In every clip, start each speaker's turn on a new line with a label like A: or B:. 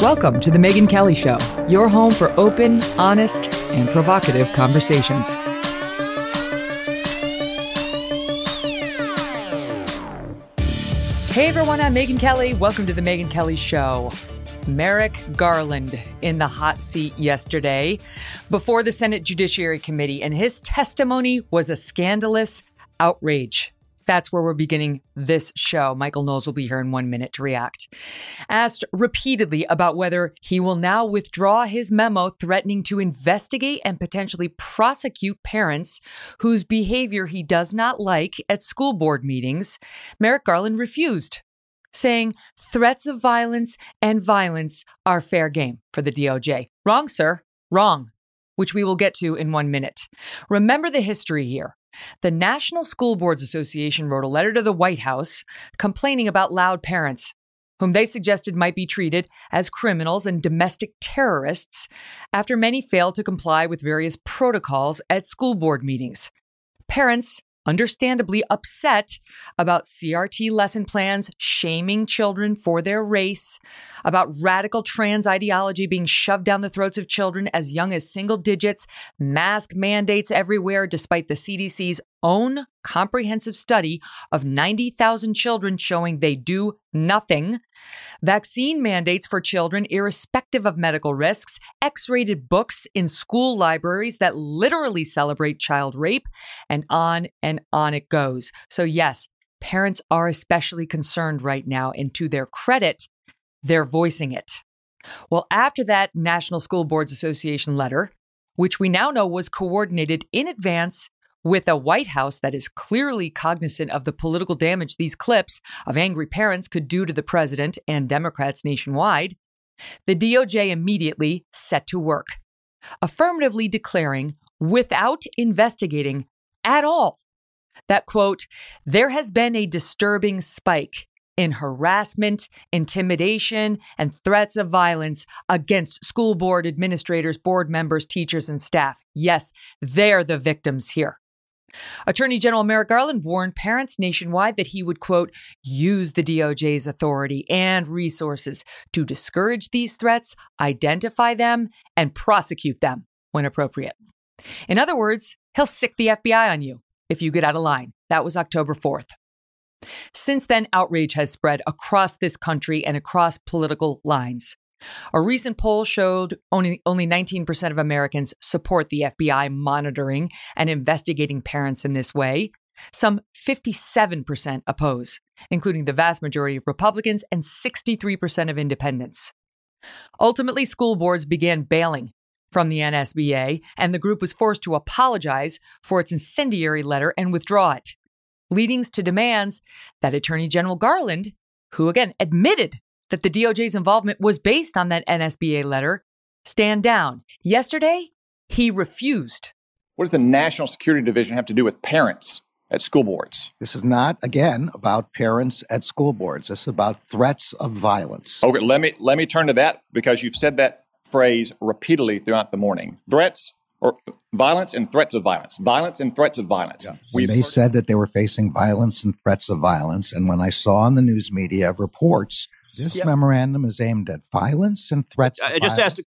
A: Welcome to The Megyn Kelly Show, your home for open, honest, and provocative conversations. Hey everyone, I'm Megyn Kelly. Welcome to The Megyn Kelly Show. Merrick Garland in the hot seat yesterday before the Senate Judiciary Committee, and his testimony was a scandalous outrage. That's where we're beginning this show. Michael Knowles will be here in one minute to react. Asked repeatedly about whether he will now withdraw his memo threatening to investigate and potentially prosecute parents whose behavior he does not like at school board meetings, Merrick Garland refused saying threats of violence and violence are fair game for the DOJ. Wrong, sir. Wrong, which we will get to in one minute. Remember the history here. The National School Boards Association wrote a letter to the White House complaining about loud parents, whom they suggested might be treated as criminals and domestic terrorists after many failed to comply with various protocols at school board meetings. Parents understandably upset about CRT lesson plans shaming children for their race, about radical trans ideology being shoved down the throats of children as young as single digits, mask mandates everywhere despite the CDC's own comprehensive study of 90,000 children showing they do nothing, vaccine mandates for children, irrespective of medical risks, X rated books in school libraries that literally celebrate child rape, and on and on it goes. So, yes, parents are especially concerned right now, and to their credit, they're voicing it. Well, after that National School Boards Association letter, which we now know was coordinated in advance with a White House that is clearly cognizant of the political damage these clips of angry parents could do to the president and Democrats nationwide, the DOJ immediately set to work, affirmatively declaring, without investigating at all, that, quote, there has been a disturbing spike in harassment, intimidation, and threats of violence against school board administrators, board members, teachers, and staff. Yes, they're the victims here. Attorney General Merrick Garland warned parents nationwide that he would, quote, use the DOJ's authority and resources to discourage these threats, identify them, and prosecute them when appropriate. In other words, he'll sic the FBI on you if you get out of line. That was October 4th. Since then, outrage has spread across this country and across political lines. A recent poll showed only, only 19% of Americans support the FBI monitoring and investigating parents in this way. Some 57% oppose, including the vast majority of Republicans and 63% of independents. Ultimately, school boards began bailing from the NSBA, and the group was forced to apologize for its incendiary letter and withdraw it, leading to demands that Attorney General Garland, who again admitted that the DOJ's involvement was based on that NSBA letter stand down. Yesterday, he refused.
B: What does the National Security Division have to do with parents at school boards?
C: This is not, again, about parents at school boards. This is about threats of violence.
B: Okay, let me let me turn to that because you've said that phrase repeatedly throughout the morning. Threats or violence and threats of violence. Violence and threats of violence.
C: Yeah. They said that they were facing violence and threats of violence. And when I saw in the news media reports, this yep. memorandum is aimed at violence and threats. I just violence. asked.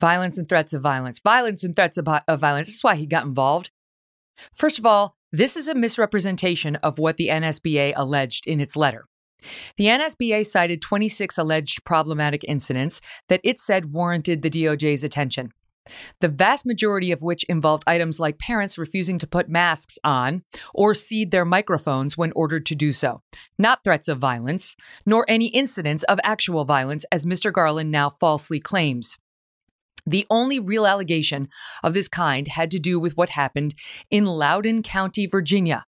A: Violence and threats of violence. Violence and threats of, of violence. This is why he got involved. First of all, this is a misrepresentation of what the NSBA alleged in its letter. The NSBA cited 26 alleged problematic incidents that it said warranted the DOJ's attention. The vast majority of which involved items like parents refusing to put masks on or cede their microphones when ordered to do so, not threats of violence, nor any incidents of actual violence, as Mr. Garland now falsely claims. The only real allegation of this kind had to do with what happened in Loudoun County, Virginia,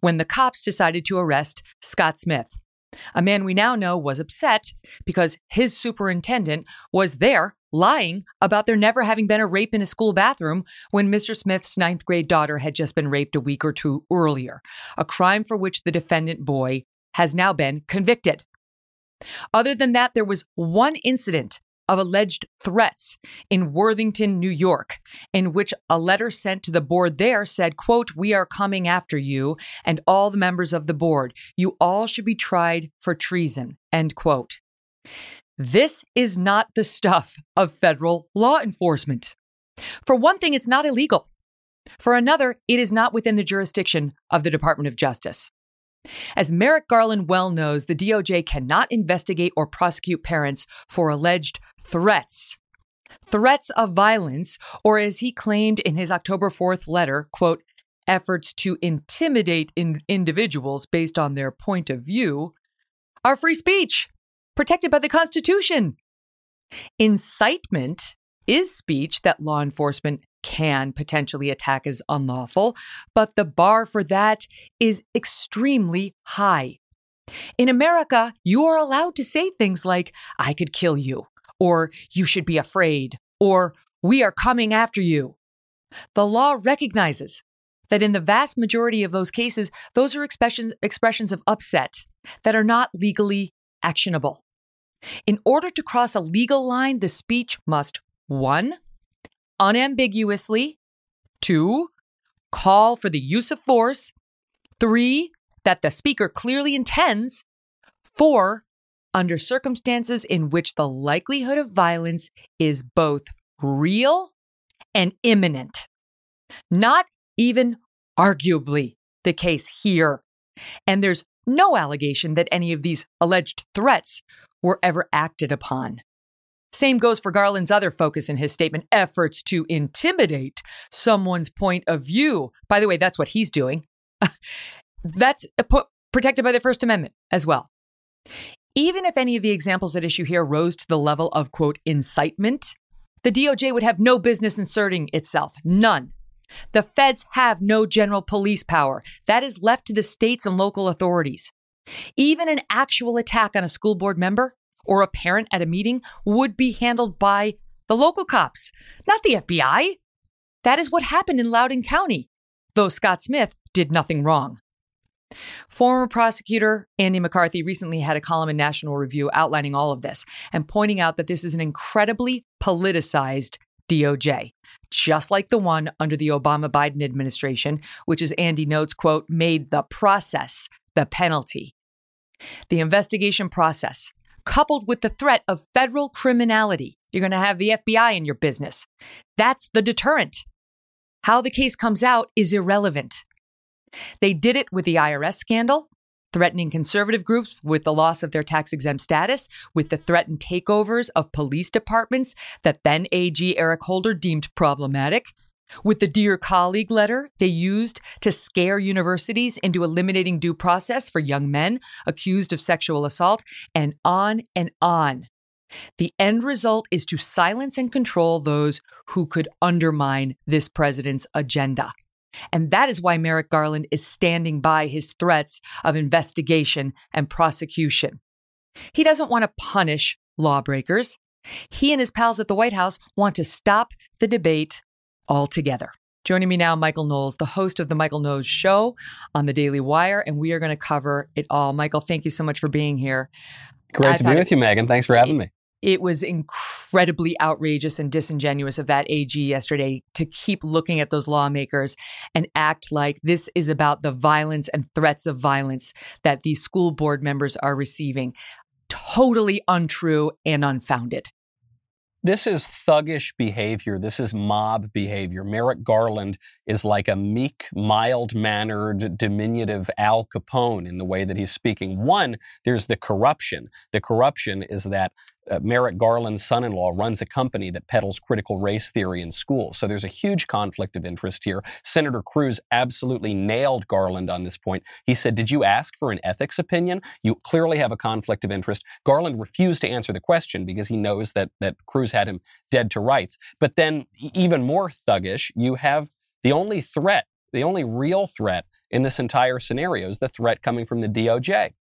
A: when the cops decided to arrest Scott Smith, a man we now know was upset because his superintendent was there lying about there never having been a rape in a school bathroom when Mr. Smith's ninth grade daughter had just been raped a week or two earlier, a crime for which the defendant boy has now been convicted. Other than that, there was one incident of alleged threats in Worthington, New York, in which a letter sent to the board there said, quote, "We are coming after you and all the members of the board. You all should be tried for treason." End quote. This is not the stuff of federal law enforcement. For one thing, it's not illegal. For another, it is not within the jurisdiction of the Department of Justice. As Merrick Garland well knows, the DOJ cannot investigate or prosecute parents for alleged threats. Threats of violence, or as he claimed in his October 4th letter, quote, efforts to intimidate in individuals based on their point of view, are free speech, protected by the Constitution. Incitement is speech that law enforcement can potentially attack as unlawful, but the bar for that is extremely high. In America, you are allowed to say things like, I could kill you, or you should be afraid, or we are coming after you. The law recognizes that in the vast majority of those cases, those are expressions, expressions of upset that are not legally actionable. In order to cross a legal line, the speech must one, unambiguously. Two, call for the use of force. Three, that the speaker clearly intends. Four, under circumstances in which the likelihood of violence is both real and imminent. Not even arguably the case here. And there's no allegation that any of these alleged threats were ever acted upon. Same goes for Garland's other focus in his statement efforts to intimidate someone's point of view. By the way, that's what he's doing. that's protected by the First Amendment as well. Even if any of the examples at issue here rose to the level of, quote, incitement, the DOJ would have no business inserting itself. None. The feds have no general police power. That is left to the states and local authorities. Even an actual attack on a school board member or a parent at a meeting would be handled by the local cops, not the FBI. That is what happened in Loudoun County, though Scott Smith did nothing wrong. Former prosecutor Andy McCarthy recently had a column in National Review outlining all of this and pointing out that this is an incredibly politicized DOJ, just like the one under the Obama Biden administration, which as Andy notes, quote, made the process the penalty. The investigation process coupled with the threat of federal criminality. You're going to have the FBI in your business. That's the deterrent. How the case comes out is irrelevant. They did it with the IRS scandal, threatening conservative groups with the loss of their tax exempt status, with the threatened takeovers of police departments that then AG Eric Holder deemed problematic, with the Dear Colleague letter they used to scare universities into eliminating due process for young men accused of sexual assault, and on and on. The end result is to silence and control those who could undermine this president's agenda. And that is why Merrick Garland is standing by his threats of investigation and prosecution. He doesn't want to punish lawbreakers. He and his pals at the White House want to stop the debate altogether. Joining me now, Michael Knowles, the host of the Michael Knowles Show on the Daily Wire, and we are going to cover it all. Michael, thank you so much for being here.
D: Great I to be with you, Megyn. Thanks for having me.
A: It was incredibly outrageous and disingenuous of that AG yesterday to keep looking at those lawmakers and act like this is about the violence and threats of violence that these school board members are receiving. Totally untrue and unfounded.
D: this is thuggish behavior. This is mob behavior. Merrick Garland is like a meek, mild mannered, diminutive Al Capone in the way that he's speaking. One, there's the corruption. The corruption is that uh, Merrick Garland's son in law runs a company that peddles critical race theory in schools. So there's a huge conflict of interest here. Senator Cruz absolutely nailed Garland on this point. He said, Did you ask for an ethics opinion? You clearly have a conflict of interest. Garland refused to answer the question because he knows that, that Cruz had him dead to rights. But then, even more thuggish, you have the only threat, the only real threat in this entire scenario is the threat coming from the DOJ.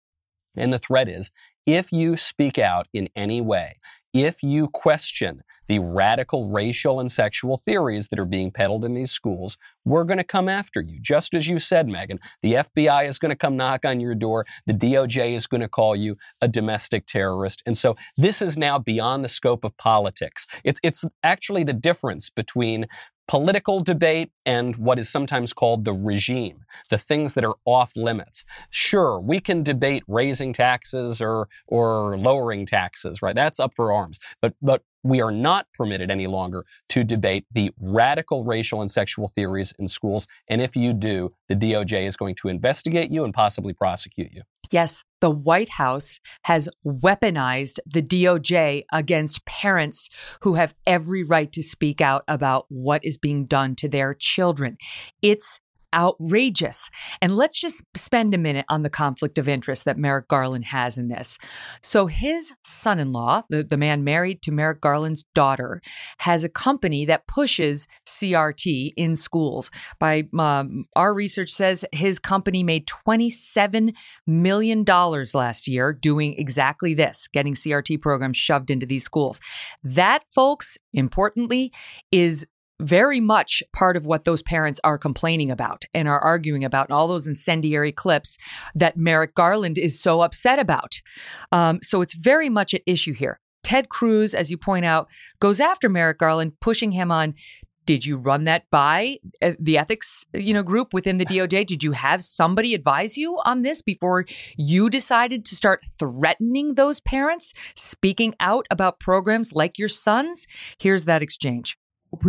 D: And the threat is if you speak out in any way, if you question the radical racial and sexual theories that are being peddled in these schools, we're going to come after you. Just as you said, Megyn, the FBI is going to come knock on your door. The DOJ is going to call you a domestic terrorist. And so this is now beyond the scope of politics. It's, it's actually the difference between political debate and what is sometimes called the regime, the things that are off limits. Sure, we can debate raising taxes or or lowering taxes, right? That's up for arms. But but we are not permitted any longer to debate the radical racial and sexual theories in schools. And if you do, the DOJ is going to investigate you and possibly prosecute you.
A: Yes, the White House has weaponized the DOJ against parents who have every right to speak out about what is being done to their children. It's outrageous. And let's just spend a minute on the conflict of interest that Merrick Garland has in this. So, his son in law, the, the man married to Merrick Garland's daughter, has a company that pushes CRT in schools. By um, our research says his company made $27 million last year doing exactly this, getting CRT programs shoved into these schools. That, folks, importantly, is very much part of what those parents are complaining about and are arguing about, and all those incendiary clips that Merrick Garland is so upset about. Um, so it's very much at issue here. Ted Cruz, as you point out, goes after Merrick Garland, pushing him on. Did you run that by uh, the ethics, you know, group within the DOJ? Did you have somebody advise you on this before you decided to start threatening those parents, speaking out about programs like your son's? Here's that exchange.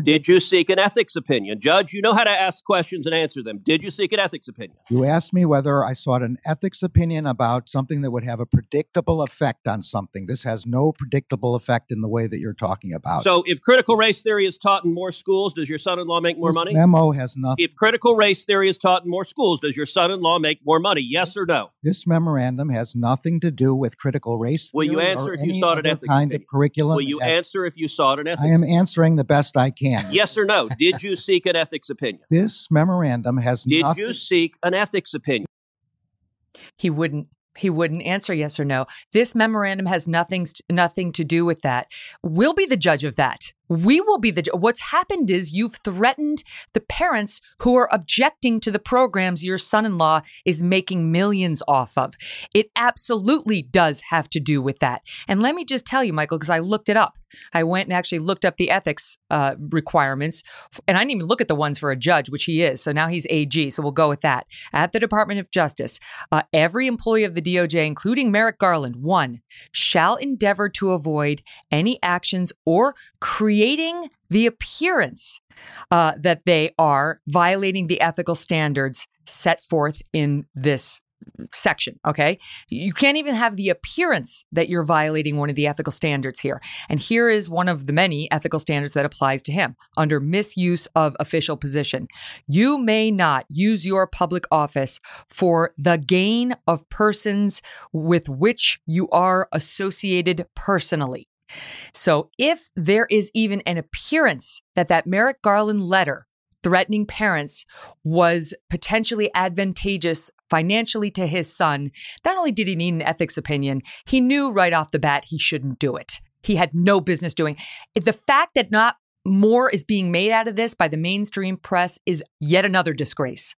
E: Did you seek an ethics opinion? Judge, you know how to ask questions and answer them. Did you seek an ethics opinion?
C: You asked me whether I sought an ethics opinion about something that would have a predictable effect on something. This has no predictable effect in the way that you're talking about.
E: So, if critical race theory is taught in more schools, does your son in law make more
C: this
E: money?
C: memo has nothing.
E: If critical race theory is taught in more schools, does your son in law make more money? Yes or no?
C: This memorandum has nothing to do with critical race
E: Will you answer if you sought an ethics
C: kind
E: opinion?
C: of curriculum?
E: Will you answer if you sought an ethics
C: I am answering the best I can.
E: Yes or no? Did you seek an ethics opinion?
C: This memorandum has
E: Did
C: nothing.
E: you seek an ethics opinion?
A: He wouldn't he wouldn't answer yes or no. This memorandum has nothing nothing to do with that. We'll be the judge of that. We will be the what's happened is you've threatened the parents who are objecting to the programs your son-in-law is making millions off of. It absolutely does have to do with that. And let me just tell you, Michael, because I looked it up. I went and actually looked up the ethics uh, requirements, and I didn't even look at the ones for a judge, which he is. So now he's AG. So we'll go with that. At the Department of Justice, uh, every employee of the DOJ, including Merrick Garland, one shall endeavor to avoid any actions or create creating the appearance uh, that they are violating the ethical standards set forth in this section. Okay. You can't even have the appearance that you're violating one of the ethical standards here. And here is one of the many ethical standards that applies to him under misuse of official position. You may not use your public office for the gain of persons with which you are associated personally. So if there is even an appearance that that Merrick Garland letter threatening parents was potentially advantageous financially to his son, not only did he need an ethics opinion, he knew right off the bat he shouldn't do it. He had no business doing. The fact that not more is being made out of this by the mainstream press is yet another disgrace.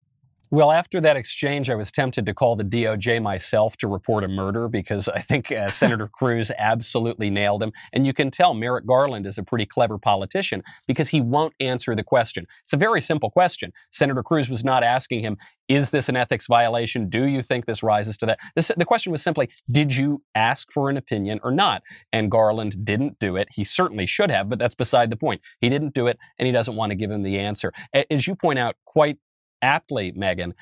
D: Well, after that exchange, I was tempted to call the DOJ myself to report a murder because I think uh, Senator Cruz absolutely nailed him. And you can tell Merrick Garland is a pretty clever politician because he won't answer the question. It's a very simple question. Senator Cruz was not asking him, is this an ethics violation? Do you think this rises to that? This, the question was simply, did you ask for an opinion or not? And Garland didn't do it. He certainly should have, but that's beside the point. He didn't do it, and he doesn't want to give him the answer. As you point out quite aptly, Megyn,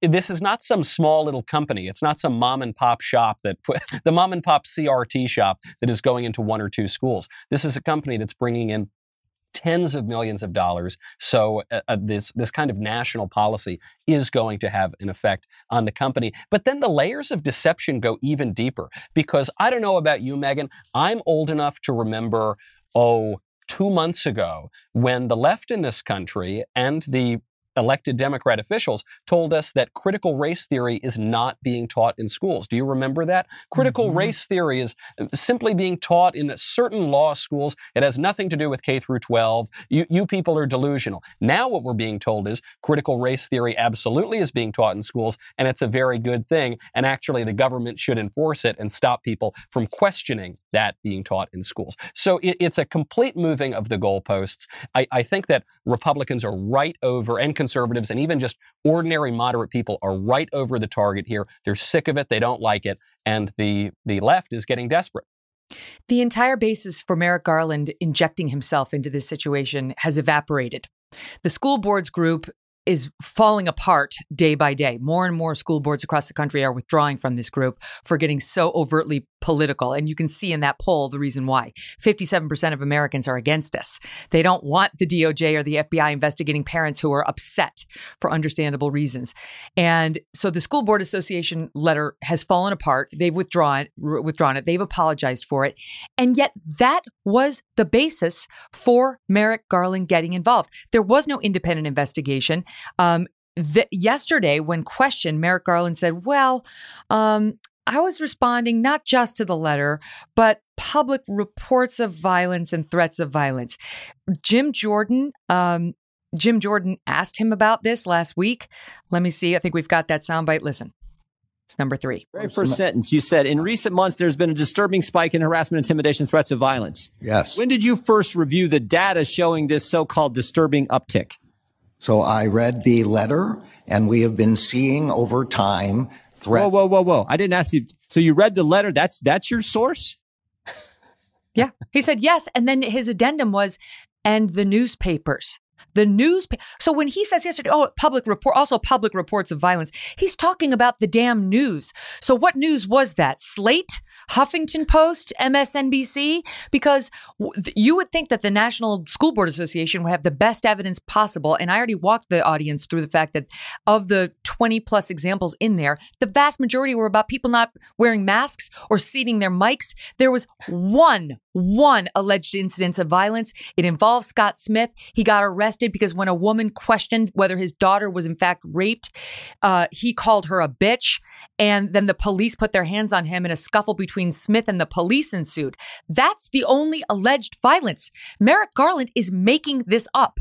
D: this is not some small little company. It's not some mom and pop shop that put, the mom and pop CRT shop that is going into one or two schools. This is a company that's bringing in tens of millions of dollars. So uh, uh, this this kind of national policy is going to have an effect on the company. But then the layers of deception go even deeper because I don't know about you, Megyn. I'm old enough to remember. Oh, two months ago when the left in this country and the elected Democrat officials told us that critical race theory is not being taught in schools. Do you remember that? Critical mm-hmm. race theory is uh, simply being taught in certain law schools. It has nothing to do with K through 12. You, you people are delusional. Now what we're being told is critical race theory absolutely is being taught in schools, and it's a very good thing. And actually, the government should enforce it and stop people from questioning that being taught in schools. So it, it's a complete moving of the goalposts. I, I think that Republicans are right over and conservatives and even just ordinary moderate people are right over the target here. They're sick of it. They don't like it. And the, the left is getting desperate.
A: The entire basis for Merrick Garland injecting himself into this situation has evaporated. The school boards group is falling apart day by day. More and more school boards across the country are withdrawing from this group for getting so overtly political. And you can see in that poll the reason why. 57% of Americans are against this. They don't want the DOJ or the FBI investigating parents who are upset for understandable reasons. And so the School Board Association letter has fallen apart. They've withdrawn, withdrawn it. They've apologized for it. And yet that was the basis for Merrick Garland getting involved. There was no independent investigation. Um, the, yesterday, when questioned, Merrick Garland said, Well, um, I was responding not just to the letter, but public reports of violence and threats of violence. Jim Jordan, um, Jim Jordan asked him about this last week. Let me see. I think we've got that soundbite. Listen. It's number three.
F: Very first sentence, you said, in recent months, there's been a disturbing spike in harassment, intimidation, threats of violence.
C: Yes.
F: When did you first review the data showing this so-called disturbing uptick?
C: So I read the letter, and we have been seeing over time threats.
F: Whoa, whoa, whoa, whoa! I didn't ask you. So you read the letter? That's that's your source?
A: yeah, he said yes, and then his addendum was, and the newspapers. The news. So when he says yesterday, oh, public report, also public reports of violence, he's talking about the damn news. So what news was that? Slate? Huffington Post, MSNBC, because you would think that the National School Board Association would have the best evidence possible. And I already walked the audience through the fact that of the 20 plus examples in there, the vast majority were about people not wearing masks or seating their mics. There was one, one alleged incidence of violence. It involved Scott Smith. He got arrested because when a woman questioned whether his daughter was in fact raped, uh, he called her a bitch. And then the police put their hands on him in a scuffle between between Smith and the police ensued. That's the only alleged violence. Merrick Garland is making this up.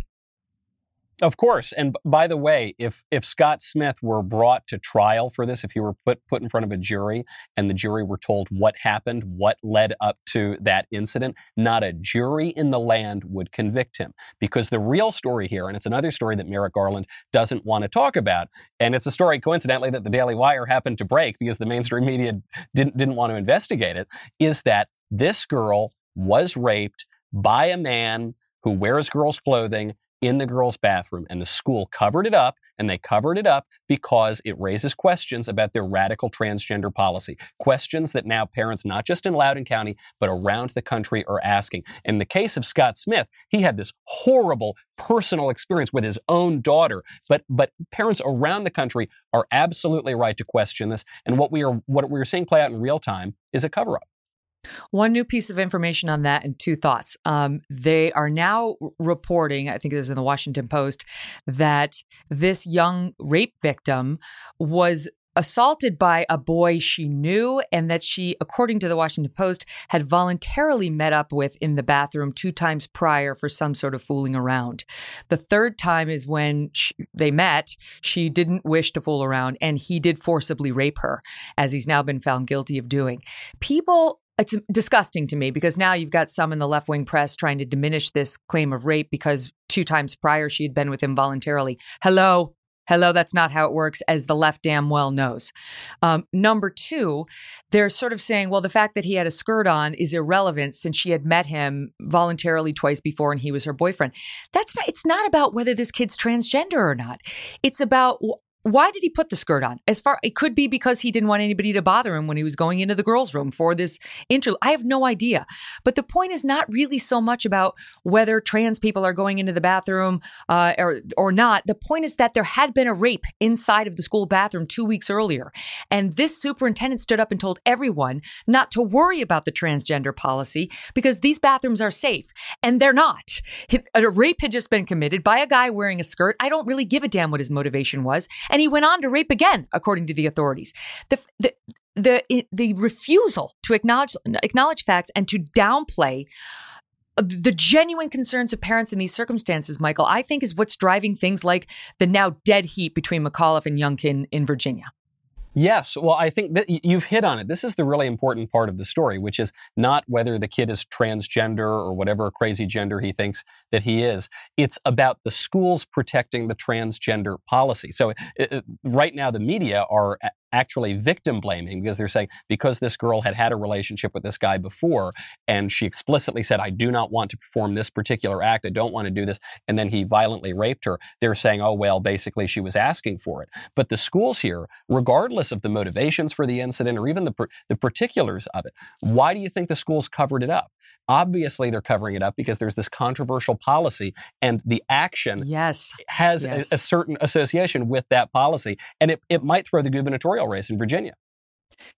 D: Of course. And by the way, if if Scott Smith were brought to trial for this, if he were put put in front of a jury and the jury were told what happened, what led up to that incident, not a jury in the land would convict him. Because the real story here, and it's another story that Merrick Garland doesn't want to talk about, and it's a story coincidentally that the Daily Wire happened to break because the mainstream media didn't didn't want to investigate it, is that this girl was raped by a man who wears girls' clothing in the girls' bathroom. And the school covered it up, and they covered it up because it raises questions about their radical transgender policy. Questions that now parents, not just in Loudoun County, but around the country, are asking. In the case of Scott Smith, he had this horrible personal experience with his own daughter. But but parents around the country are absolutely right to question this. And what we are what we're seeing play out in real time is a cover up.
A: One new piece of information on that and two thoughts. Um, they are now reporting, I think it was in the Washington Post, that this young rape victim was assaulted by a boy she knew and that she, according to the Washington Post, had voluntarily met up with in the bathroom two times prior for some sort of fooling around. The third time is when she, they met. She didn't wish to fool around, and he did forcibly rape her, as he's now been found guilty of doing. People it's disgusting to me because now you've got some in the left wing press trying to diminish this claim of rape because two times prior she had been with him voluntarily. Hello, Hello, that's not how it works, as the left damn well knows. Um, number two, they're sort of saying, well, the fact that he had a skirt on is irrelevant since she had met him voluntarily twice before and he was her boyfriend. That's not, it's not about whether this kid's transgender or not. It's about why did he put the skirt on? As far it could be because he didn't want anybody to bother him when he was going into the girls' room for this interlude. I have no idea. But the point is not really so much about whether trans people are going into the bathroom uh, or or not. The point is that there had been a rape inside of the school bathroom two weeks earlier, and this superintendent stood up and told everyone not to worry about the transgender policy because these bathrooms are safe, and they're not. A rape had just been committed by a guy wearing a skirt. I don't really give a damn what his motivation was and he went on to rape again, according to the authorities. The, the, the, the refusal to acknowledge, acknowledge facts and to downplay uh, the genuine concerns of parents in these circumstances, Michael, I think is what's driving things like the now dead heat between McAuliffe and Youngkin in Virginia.
D: Yes. Well, I think that you've hit on it. This is the really important part of the story, which is not whether the kid is transgender or whatever crazy gender he thinks that he is. It's about the schools protecting the transgender policy. So it, it, right now, the media are actually victim blaming because they're saying because this girl had had a relationship with this guy before and she explicitly said, I do not want to perform this particular act, I don't want to do this, and then he violently raped her, they're saying, oh, well, basically she was asking for it. But the schools here, regardless of the motivations for the incident or even the, the particulars of it, why do you think the schools covered it up? Obviously, they're covering it up because there's this controversial policy, and the action
A: yes.
D: has
A: yes.
D: A, a, certain association with that policy, and it, it might throw the gubernatorial race in Virginia.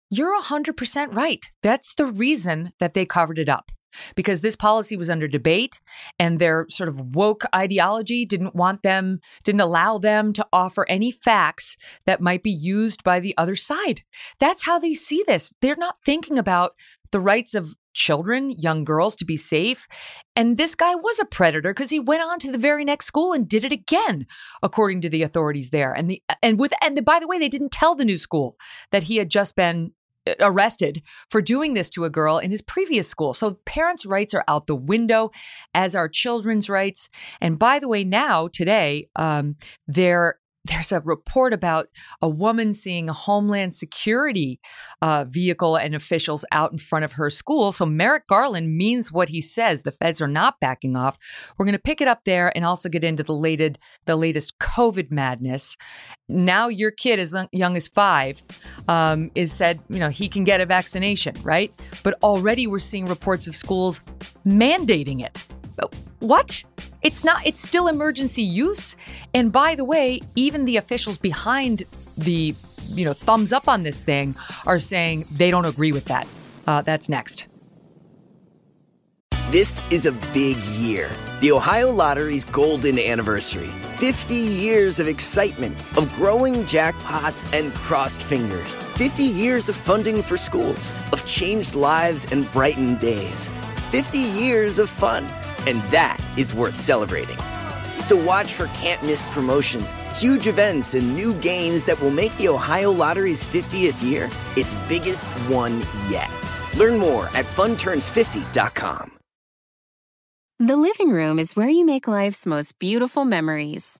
A: You're 100% right. That's the reason that they covered it up. Because this policy was under debate and their sort of woke ideology didn't want them, didn't allow them to offer any facts that might be used by the other side. That's how they see this. They're not thinking about the rights of children, young girls to be safe. And this guy was a predator because he went on to the very next school and did it again, according to the authorities there. And the and with and the, by the way, they didn't tell the new school that he had just been uh, arrested for doing this to a girl in his previous school. So parents' rights are out the window, as are children's rights. And by the way, now today, um, there there's a report about a woman seeing a Homeland Security uh, vehicle and officials out in front of her school. So Merrick Garland means what he says. The feds are not backing off. We're going to pick it up there and also get into the latest the latest COVID madness. Now your kid, as young as five, um, is said you know he can get a vaccination, right? But already we're seeing reports of schools mandating it. What? It's not, it's still emergency use. And by the way, even the officials behind the, you know, thumbs up on this thing are saying they don't agree with that. Uh, that's next.
G: This is a big year. The Ohio Lottery's golden anniversary. 50 years of excitement, of growing jackpots and crossed fingers. 50 years of funding for schools, of changed lives and brightened days. 50 years of fun. And that is worth celebrating. So watch for can't miss promotions, huge events, and new games that will make the Ohio Lottery's 50th year its biggest one yet. Learn more at funturns50.com.
H: The living room is where you make life's most beautiful memories.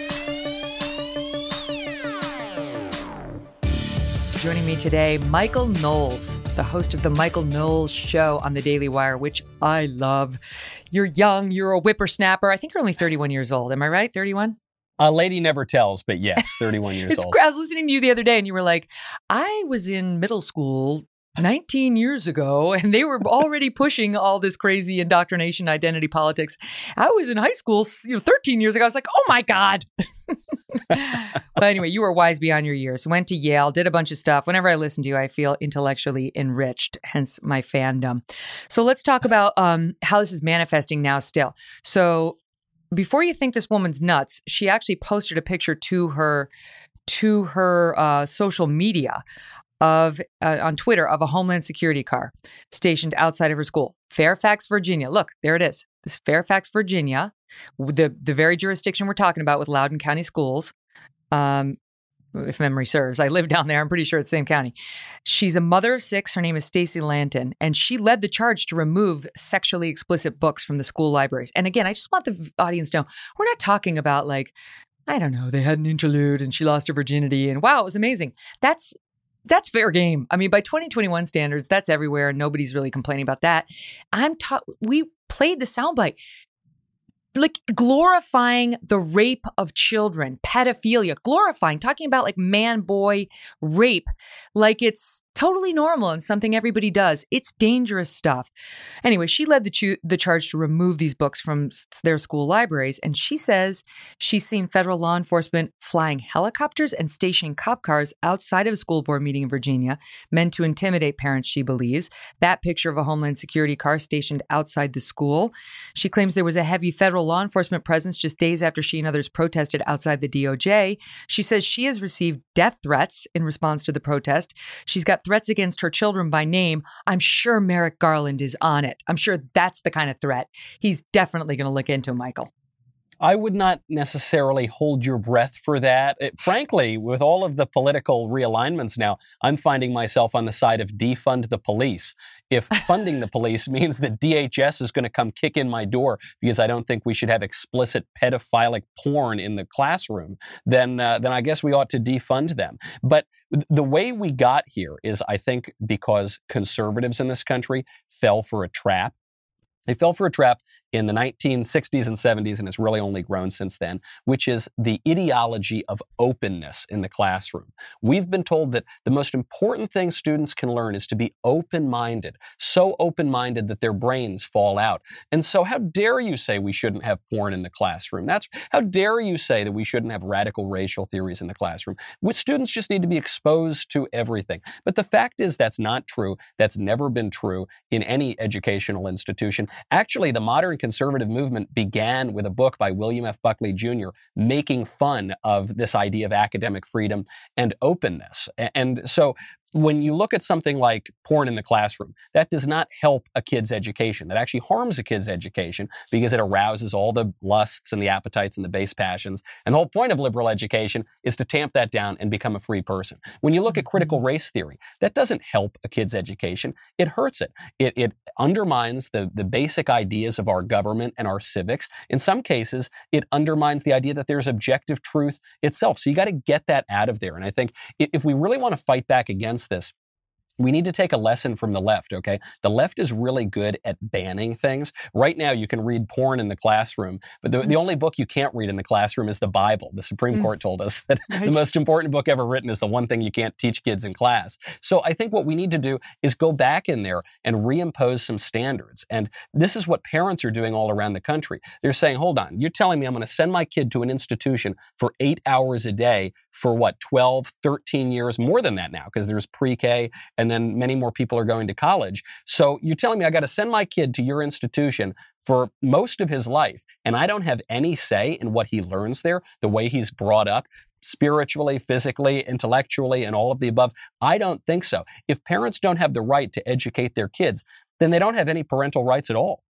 A: Joining me today, Michael Knowles, the host of the Michael Knowles Show on the Daily Wire, which I love. You're young, you're a whippersnapper. I think you're only 31 years old. Am I right? 31?
D: A lady never tells, but yes, 31 years
A: it's,
D: old.
A: I was listening to you the other day and you were like, I was in middle school 19 years ago and they were already pushing all this crazy indoctrination identity politics i was in high school you know 13 years ago i was like oh my god but anyway you were wise beyond your years. Went to yale did a bunch of stuff. Whenever i listen to you i feel intellectually enriched hence my fandom. So let's talk about um, how this is manifesting now still. So before you think this woman's nuts she actually posted a picture to her to her uh, social media of uh, on Twitter of a Homeland Security car stationed outside of her school, Fairfax, Virginia. Look, there it is. This Fairfax, Virginia, the the very jurisdiction we're talking about with Loudoun County Schools. Um, if memory serves, I live down there. I'm pretty sure it's the same county. She's a mother of six. Her name is Stacy Langton, and she led the charge to remove sexually explicit books from the school libraries. And again, I just want the audience to know we're not talking about like I don't know, they had an interlude and she lost her virginity and wow, it was amazing. That's that's fair game. I mean, by 2021 standards, that's everywhere. and Nobody's really complaining about that. I'm taught we played the soundbite like glorifying the rape of children, pedophilia, glorifying, talking about like man boy rape, like it's totally normal and something everybody does. It's dangerous stuff. Anyway, she led the, cho- the charge to remove these books from their school libraries. And she says she's seen federal law enforcement flying helicopters and stationing cop cars outside of a school board meeting in Virginia, meant to intimidate parents, she believes. That picture of a Homeland Security car stationed outside the school. She claims there was a heavy federal law enforcement presence just days after she and others protested outside the DOJ. She says she has received death threats in response to the protest. She's got threats against her children by name, I'm sure Merrick Garland is on it. I'm sure that's the kind of threat he's definitely going to look into, Michael.
D: I would not necessarily hold your breath for that. It, frankly, with all of the political realignments now, I'm finding myself on the side of defund the police. If funding the police means that DHS is going to come kick in my door because I don't think we should have explicit pedophilic porn in the classroom, then uh, then I guess we ought to defund them. But the way we got here is, I think, because conservatives in this country fell for a trap. They fell for a trap in the 1960s and 70s, and it's really only grown since then, which is the ideology of openness in the classroom. We've been told that the most important thing students can learn is to be open minded, so open minded that their brains fall out. And so, how dare you say we shouldn't have porn in the classroom? That's how dare you say that we shouldn't have radical racial theories in the classroom? With students just need to be exposed to everything. But the fact is, that's not true. That's never been true in any educational institution. Actually, the modern conservative movement began with a book by William F. Buckley Jr. making fun of this idea of academic freedom and openness. And so when you look at something like porn in the classroom, that does not help a kid's education. That actually harms a kid's education because it arouses all the lusts and the appetites and the base passions. And the whole point of liberal education is to tamp that down and become a free person. When you look at critical mm-hmm. race theory, that doesn't help a kid's education. It hurts it. It, it undermines the, the basic ideas of our government and our civics. In some cases, it undermines the idea that there's objective truth itself. So you got to get that out of there. And I think if we really want to fight back against this we need to take a lesson from the left, okay? The left is really good at banning things. Right now, you can read porn in the classroom, but the, the mm. only book you can't read in the classroom is the Bible. The Supreme mm. Court told us that right. the most important book ever written is the one thing you can't teach kids in class. So I think what we need to do is go back in there and reimpose some standards. And this is what parents are doing all around the country. They're saying, hold on, you're telling me I'm going to send my kid to an institution for eight hours a day for what, 12, 13 years, more than that now, because there's pre K and then many more people are going to college. So you're telling me I got to send my kid to your institution for most of his life, and I don't have any say in what he learns there, the way he's brought up spiritually, physically, intellectually, and all of the above? I don't think so. If parents don't have the right to educate their kids, then they don't have any parental rights at all.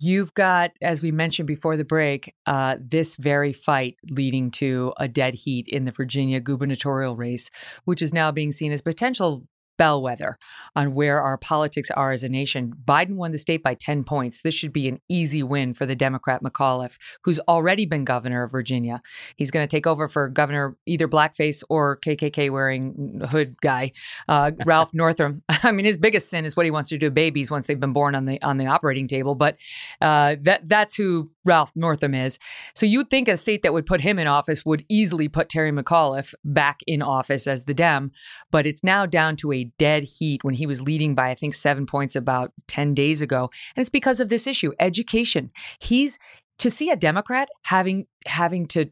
A: You've got, as we mentioned before the break, uh, this very fight leading to a dead heat in the Virginia gubernatorial race, which is now being seen as potential bellwether on where our politics are as a nation. Biden won the state by 10 points. This should be an easy win for the Democrat McAuliffe, who's already been governor of Virginia. He's going to take over for governor, either blackface or KKK wearing hood guy, uh, Ralph Northam. I mean, his biggest sin is what he wants to do to babies once they've been born on the on the operating table. But uh, that that's who Ralph Northam is. So you'd think a state that would put him in office would easily put Terry McAuliffe back in office as the Dem, but it's now down to a dead heat when he was leading by, I think, seven points about 10 days ago. And it's because of this issue education. He's to see a Democrat having having to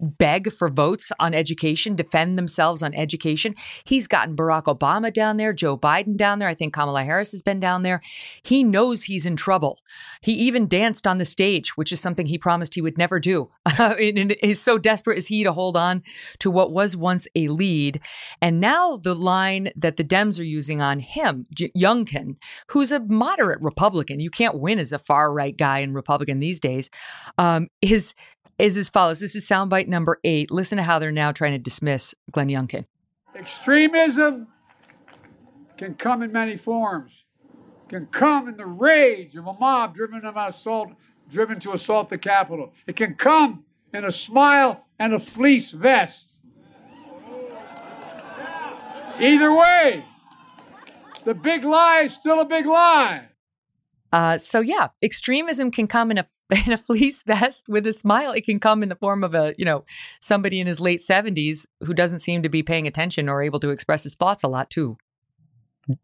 A: beg for votes on education, defend themselves on education. He's gotten Barack Obama down there, Joe Biden down there. I think Kamala Harris has been down there. He knows he's in trouble. He even danced on the stage, which is something he promised he would never do. he's so desperate is he to hold on to what was once a lead. And now the line that the Dems are using on him, J- Youngkin, who's a moderate Republican, you can't win as a far right guy in Republican these days, um, is is as follows. This is soundbite number eight. Listen to how they're now trying to dismiss Glenn Youngkin.
I: Extremism can come in many forms. Can come in the rage of a mob driven to assault, driven to assault the Capitol. It can come in a smile and a fleece vest. Either way, the big lie is still a big lie.
A: Uh, so yeah, extremism can come in a in a fleece vest with a smile. It can come in the form of a you know somebody in his late seventies who doesn't seem to be paying attention or able to express his thoughts a lot too.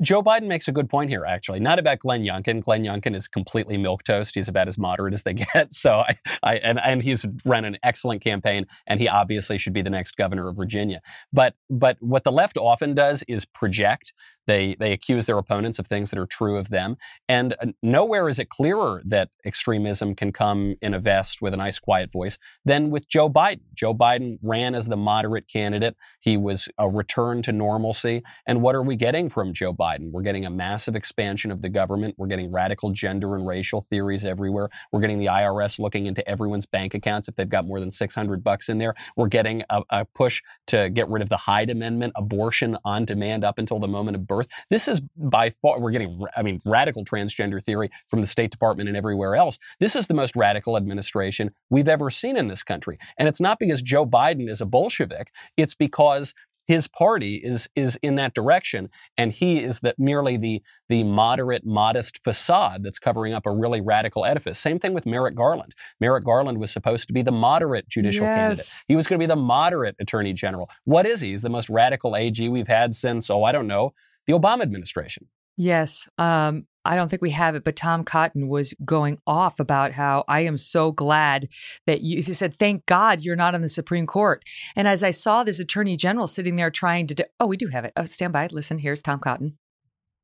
D: Joe Biden makes a good point here, actually. Not about Glenn Youngkin. Glenn Youngkin is completely milk toast. He's about as moderate as they get. So I, I and, and he's run an excellent campaign, and he obviously should be the next governor of Virginia. But but what the left often does is project they they accuse their opponents of things that are true of them, and uh, nowhere is it clearer that extremism can come in a vest with a nice quiet voice than with Joe Biden. Joe Biden ran as the moderate candidate. He was a return to normalcy, and what are we getting from Joe Biden? We're getting a massive expansion of the government. We're getting radical gender and racial theories everywhere. We're getting the IRS looking into everyone's bank accounts if they've got more than 600 bucks in there. We're getting a, a push to get rid of the Hyde Amendment, abortion on demand up until the moment of birth. This is by far, we're getting, I mean, radical transgender theory from the State Department and everywhere else. This is the most radical administration we've ever seen in this country. And it's not because Joe Biden is a Bolshevik, it's because his party is is in that direction and he is that merely the the moderate modest facade that's covering up a really radical edifice same thing with merrick garland merrick garland was supposed to be the moderate judicial yes. candidate he was going to be the moderate attorney general what is he he's the most radical ag we've had since oh i don't know the Obama administration.
A: Yes. Um, I don't think we have it, but Tom Cotton was going off about how I am so glad that you, you said, thank God you're not on the Supreme Court. And as I saw this attorney general sitting there trying to, do, oh, we do have it. Oh, stand by. Listen, here's Tom Cotton.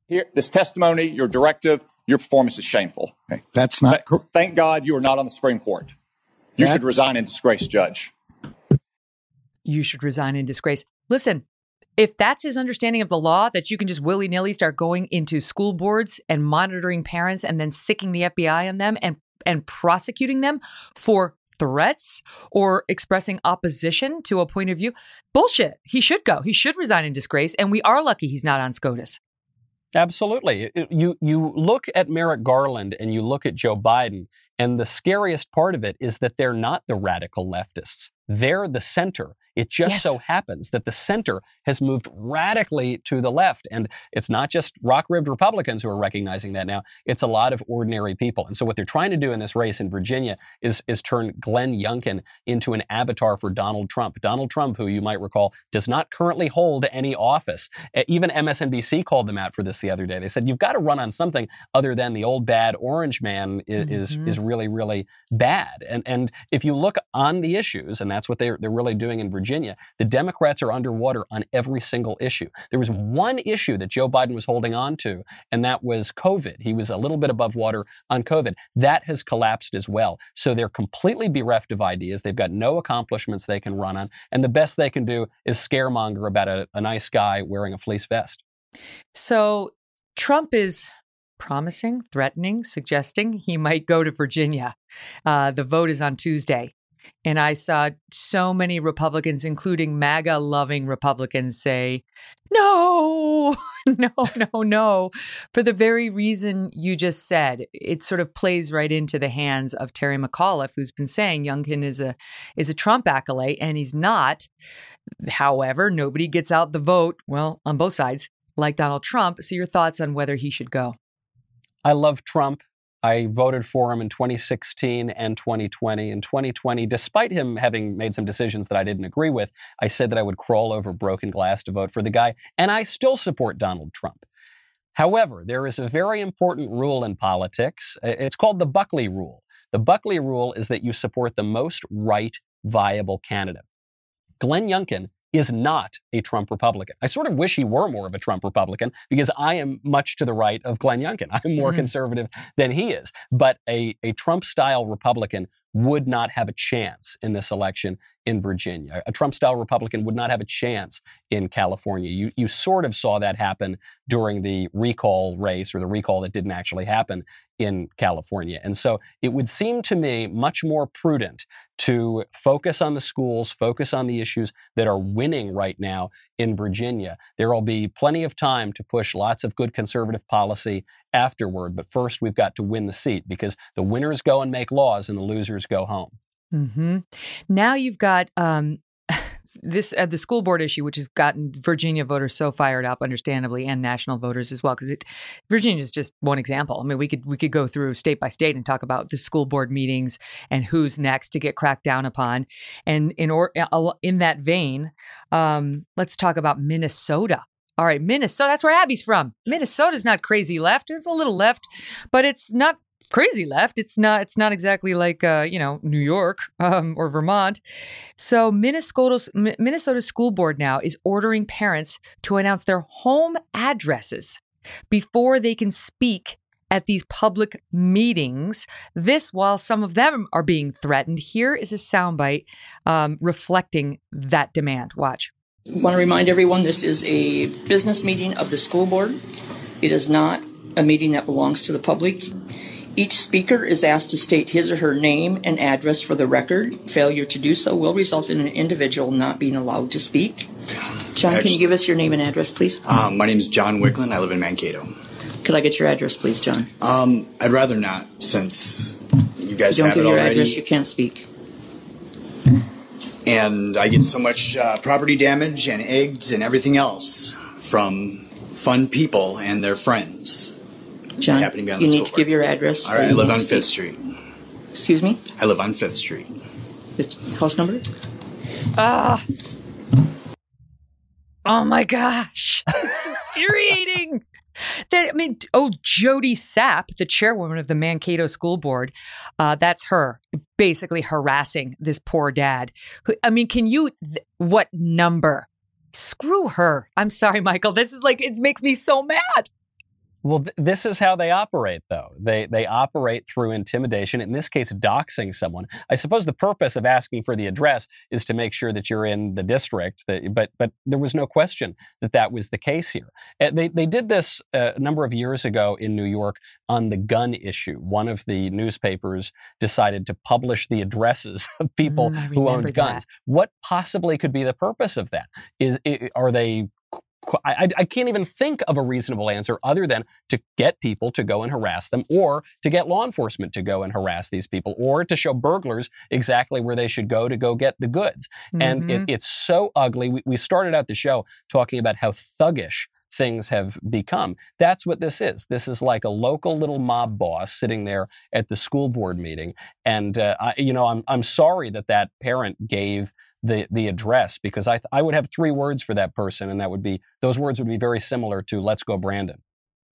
B: Here, this testimony, your directive, your performance is shameful.
C: Okay. That's not.
B: Th- thank God you are not on the Supreme Court. You that- should resign in disgrace, Judge.
A: You should resign in disgrace. Listen, if that's his understanding of the law, that you can just willy nilly start going into school boards and monitoring parents and then sicking the FBI on them and, and prosecuting them for threats or expressing opposition to a point of view, bullshit. He should go. He should resign in disgrace. And we are lucky he's not on SCOTUS.
D: Absolutely. You you look at Merrick Garland and you look at Joe Biden, and the scariest part of it is that they're not the radical leftists. They're the center. It just yes. so happens that the center has moved radically to the left. And it's not just rock ribbed Republicans who are recognizing that now, it's a lot of ordinary people. And so what they're trying to do in this race in Virginia is, is turn Glenn Youngkin into an avatar for Donald Trump. Donald Trump, who you might recall, does not currently hold any office. Even MSNBC called them out for this the other day. They said, you've got to run on something other than the old bad orange man is, mm-hmm. is, is really, really bad. And, and if you look on the issues, and that's what they're, they're really doing in Virginia, the Democrats are underwater on every single issue. There was one issue that Joe Biden was holding on to, and that was COVID. He was a little bit above water on COVID. That has collapsed as well. So they're completely bereft of ideas. They've got no accomplishments they can run on. And the best they can do is scaremonger about a, a nice guy wearing a fleece vest.
A: So Trump is promising, threatening, suggesting he might go to Virginia. Uh, the vote is on Tuesday. And I saw so many Republicans, including MAGA loving Republicans, say, no, no, no, no, for the very reason you just said. It sort of plays right into the hands of Terry McAuliffe, who's been saying Youngkin is a is a Trump acolyte, and he's not. However, nobody gets out the vote, well, on both sides, like Donald Trump. So your thoughts on whether he should go?
D: I love Trump I voted for him in 2016 and 2020. In 2020, despite him having made some decisions that I didn't agree with, I said that I would crawl over broken glass to vote for the guy, and I still support Donald Trump. However, there is a very important rule in politics. It's called the Buckley Rule. The Buckley Rule is that you support the most right viable candidate. Glenn Youngkin is not a Trump Republican. I sort of wish he were more of a Trump Republican because I am much to the right of Glenn Youngkin. I'm more mm-hmm. conservative than he is. But a, a Trump style Republican would not have a chance in this election in Virginia. A Trump style Republican would not have a chance in California. You, you sort of saw that happen during the recall race or the recall that didn't actually happen in California. And so it would seem to me much more prudent to focus on the schools, focus on the issues that are winning right now in Virginia. There will be plenty of time to push lots of good conservative policy afterward. But first, we've got to win the seat because the winners go and make laws and the losers go home.
A: Mm-hmm. Now you've got um, this uh, the school board issue, which has gotten Virginia voters so fired up, understandably, and national voters as well. Because Virginia is just one example. I mean, we could we could go through state by state and talk about the school board meetings and who's next to get cracked down upon. And in or uh, in that vein, um, let's talk about Minnesota. All right, Minnesota. That's where Abby's from. Minnesota's not crazy left. It's a little left, but it's not crazy left. It's not it's not exactly like uh, you know New York um, or Vermont. So Minnesota Minnesota School Board now is ordering parents to announce their home addresses before they can speak at these public meetings. This while some of them are being threatened. Here is a soundbite um, reflecting that demand. Watch.
J: I want to remind everyone this is a business meeting of the school board. It is not a meeting that belongs to the public. Each speaker is asked to state his or her name and address for the record. Failure to do so will result in an individual not being allowed to speak. John, can you give us your name and address, please?
K: Um, my name is John Wicklund. I live in Mankato.
J: Could I get your address, please, John?
K: Um, I'd rather not, since you guys
J: you
K: have already.
J: Don't give your address. You can't speak.
K: And I get so much uh, property damage and eggs and everything else from fun people and their friends.
J: John, you need to give your address.
K: All right, I live on Fifth Street.
J: Excuse me.
K: I live on Fifth Street.
J: house number?
A: Ah. Oh my gosh, it's infuriating. That, I mean, oh, Jody Sapp, the chairwoman of the Mankato School Board, uh, that's her basically harassing this poor dad. I mean, can you, what number? Screw her. I'm sorry, Michael. This is like, it makes me so mad.
D: Well, th- this is how they operate, though. They they operate through intimidation. In this case, doxing someone. I suppose the purpose of asking for the address is to make sure that you're in the district. That, but but there was no question that that was the case here. Uh, they they did this uh, a number of years ago in New York on the gun issue. One of the newspapers decided to publish the addresses of people mm, who owned guns.
A: That.
D: What possibly could be the purpose of that? Is are they I, I, can't even think of a reasonable answer other than to get people to go and harass them or to get law enforcement to go and harass these people or to show burglars exactly where they should go to go get the goods. Mm-hmm. And it, mm-hmm. it's so ugly. We, we started out the show talking about how thuggish things have become. That's what this is. This is like a local little mob boss sitting there at the school board meeting. And, uh, I, you know, I'm, I'm sorry that that parent gave the the address because I I would have three words for that person, and that would be those words would be very similar to "Let's go, Brandon."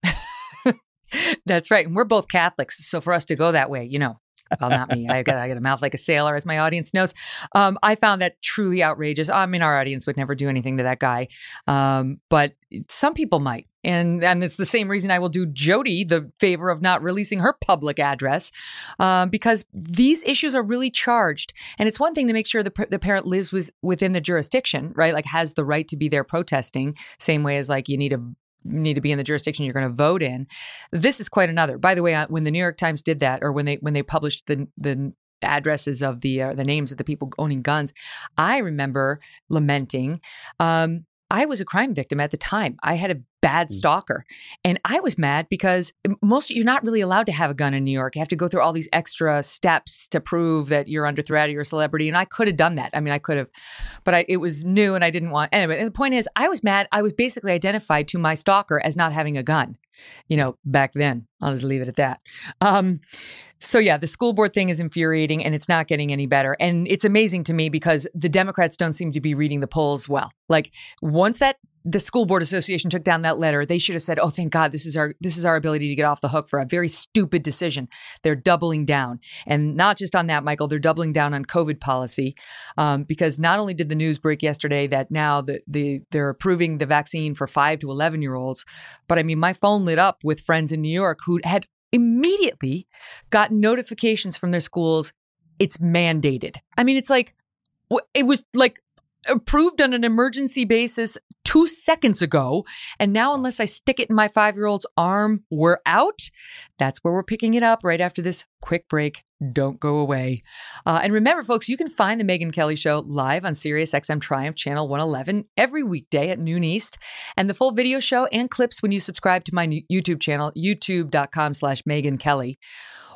A: That's right, and we're both Catholics, so for us to go that way, you know, well, not me. I got I got a mouth like a sailor, as my audience knows. Um, I found that truly outrageous. I mean, our audience would never do anything to that guy, um, but some people might, and and it's the same reason I will do Jody the favor of not releasing her public address, um, because these issues are really charged, and it's one thing to make sure the the parent lives with, within the jurisdiction, right? Like has the right to be there protesting, same way as like you need a need to be in the jurisdiction you're going to vote in. This is quite another. By the way, uh, when the New York Times did that, or when they when they published the the addresses of the uh, the names of the people owning guns, I remember lamenting. Um, I was a crime victim at the time. I had a bad
D: Mm.
A: stalker. And I was mad because most you're not really allowed to have a gun in New York. You have to go through all these extra steps to prove that you're under threat or you're a celebrity. And I could have done that. I mean, I could have, but I, it was new and I didn't want anyway. And the point is, I was mad. I was basically identified to my stalker as not having a gun. You know, back then. I'll just leave it at that. Um, so yeah, the school board thing is infuriating and it's not getting any better. And it's amazing to me because the Democrats don't seem to be reading the polls well. Like once that the school board association took down that letter, they should have said, "Oh, thank God, this is our this is our ability to get off the hook for a very stupid decision." They're doubling down, and not just on that, Michael. They're doubling down on COVID policy um, because not only did the news break yesterday that now the, the they're approving the vaccine for five to eleven year olds, but I mean, my phone lit up with friends in New York who had immediately got notifications from their schools. It's mandated. I mean, it's like it was like approved on an emergency basis two seconds ago. And now, unless I stick it in my five year old's arm, we're out. That's where we're picking it up right after this quick break. Don't go away. Uh, and remember, folks, you can find the Megyn Kelly Show live on Sirius XM Triumph Channel 111 every weekday at noon East, and the full video show and clips when you subscribe to my YouTube channel, youtube.com slash Megyn Kelly.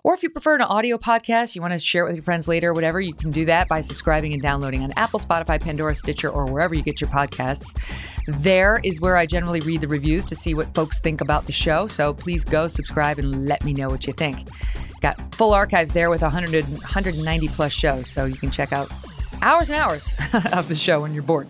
A: Or if you prefer an audio podcast, you want to share it with your friends later, whatever, you can do that by subscribing and downloading on Apple, Spotify, Pandora, Stitcher, or wherever you get your podcasts. There is where I generally read the reviews to see what folks think about the show. So please go subscribe and let me know what you think. Got full archives there with 100, 190 plus shows, so you can check out hours and hours of the show when you're bored.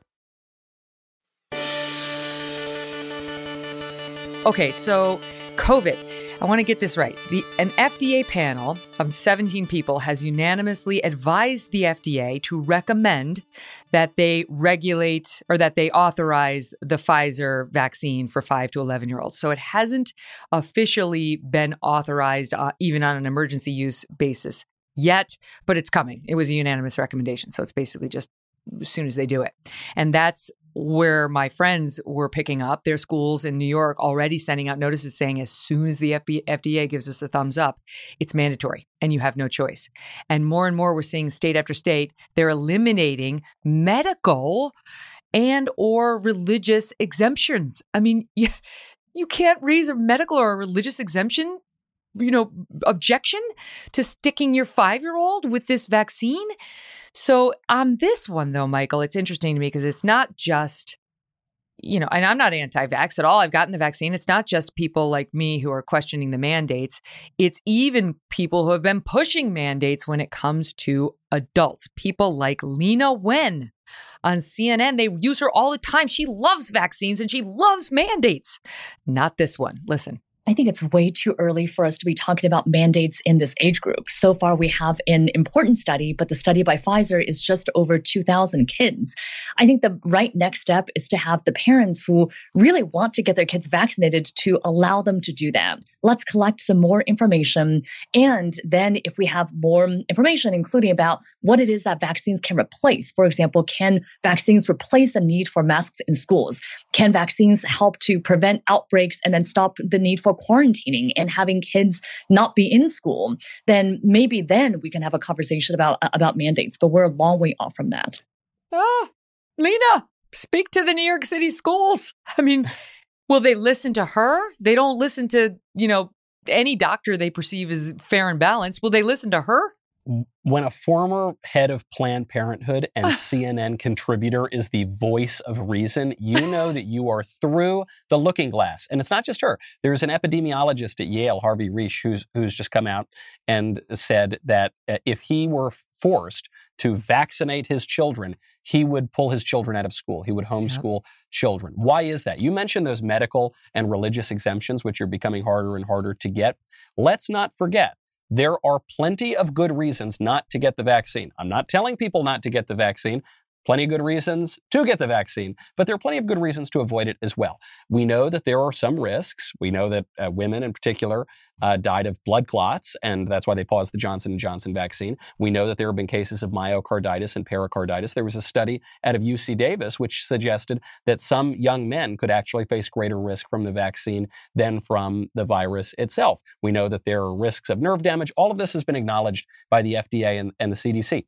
A: Okay, so COVID. I want to get this right. The an FDA panel of 17 people has unanimously advised the FDA to recommend that they regulate or that they authorize the Pfizer vaccine for 5 to 11 year olds. So it hasn't officially been authorized uh, even on an emergency use basis yet, but it's coming. It was a unanimous recommendation. So it's basically just as soon as they do it. And that's where my friends were picking up their schools in New York already sending out notices saying as soon as the FDA gives us a thumbs up, it's mandatory and you have no choice. And more and more we're seeing state after state, they're eliminating medical and or religious exemptions. I mean, you, you can't raise a medical or a religious exemption you know, objection to sticking your five year old with this vaccine. So on this one, though, Michael, it's interesting to me because it's not just, you know, and I'm not anti vax at all. I've gotten the vaccine. It's not just people like me who are questioning the mandates, it's even people who have been pushing mandates when it comes to adults. People like Leana Wen on CNN. They use her all the time. She loves vaccines and she loves mandates. Not this one. Listen.
L: I think it's way too early for us to be talking about mandates in this age group. So far, we have an important study, but the study by Pfizer is just over 2,000 kids. I think the right next step is to have the parents who really want to get their kids vaccinated to allow them to do that. Let's collect some more information. And then, if we have more information, including about what it is that vaccines can replace, for example, can vaccines replace the need for masks in schools? Can vaccines help to prevent outbreaks and then stop the need for quarantining and having kids not be in school, then maybe then we can have a conversation about about mandates. But we're a long way off from that.
A: Ah, Leana, speak to the New York City schools. I mean, will they listen to her? They don't listen to you know any doctor they perceive as fair and balanced. Will they listen to her?
D: When a former head of Planned Parenthood and CNN contributor is the voice of reason, you know that you are through the looking glass. And it's not just her. There's an epidemiologist at Yale, Harvey Risch, who's, who's just come out and said that uh, if he were forced to vaccinate his children, he would pull his children out of school. He would homeschool yep. children. Why is that? You mentioned those medical and religious exemptions, which are becoming harder and harder to get. Let's not forget there are plenty of good reasons not to get the vaccine. I'm not telling people not to get the vaccine. Plenty of good reasons to get the vaccine, but there are plenty of good reasons to avoid it as well. We know that there are some risks. We know that uh, women in particular uh, died of blood clots, and that's why they paused the Johnson & Johnson vaccine. We know that there have been cases of myocarditis and pericarditis. There was a study out of UC Davis which suggested that some young men could actually face greater risk from the vaccine than from the virus itself. We know that there are risks of nerve damage. All of this has been acknowledged by the FDA and, and the CDC.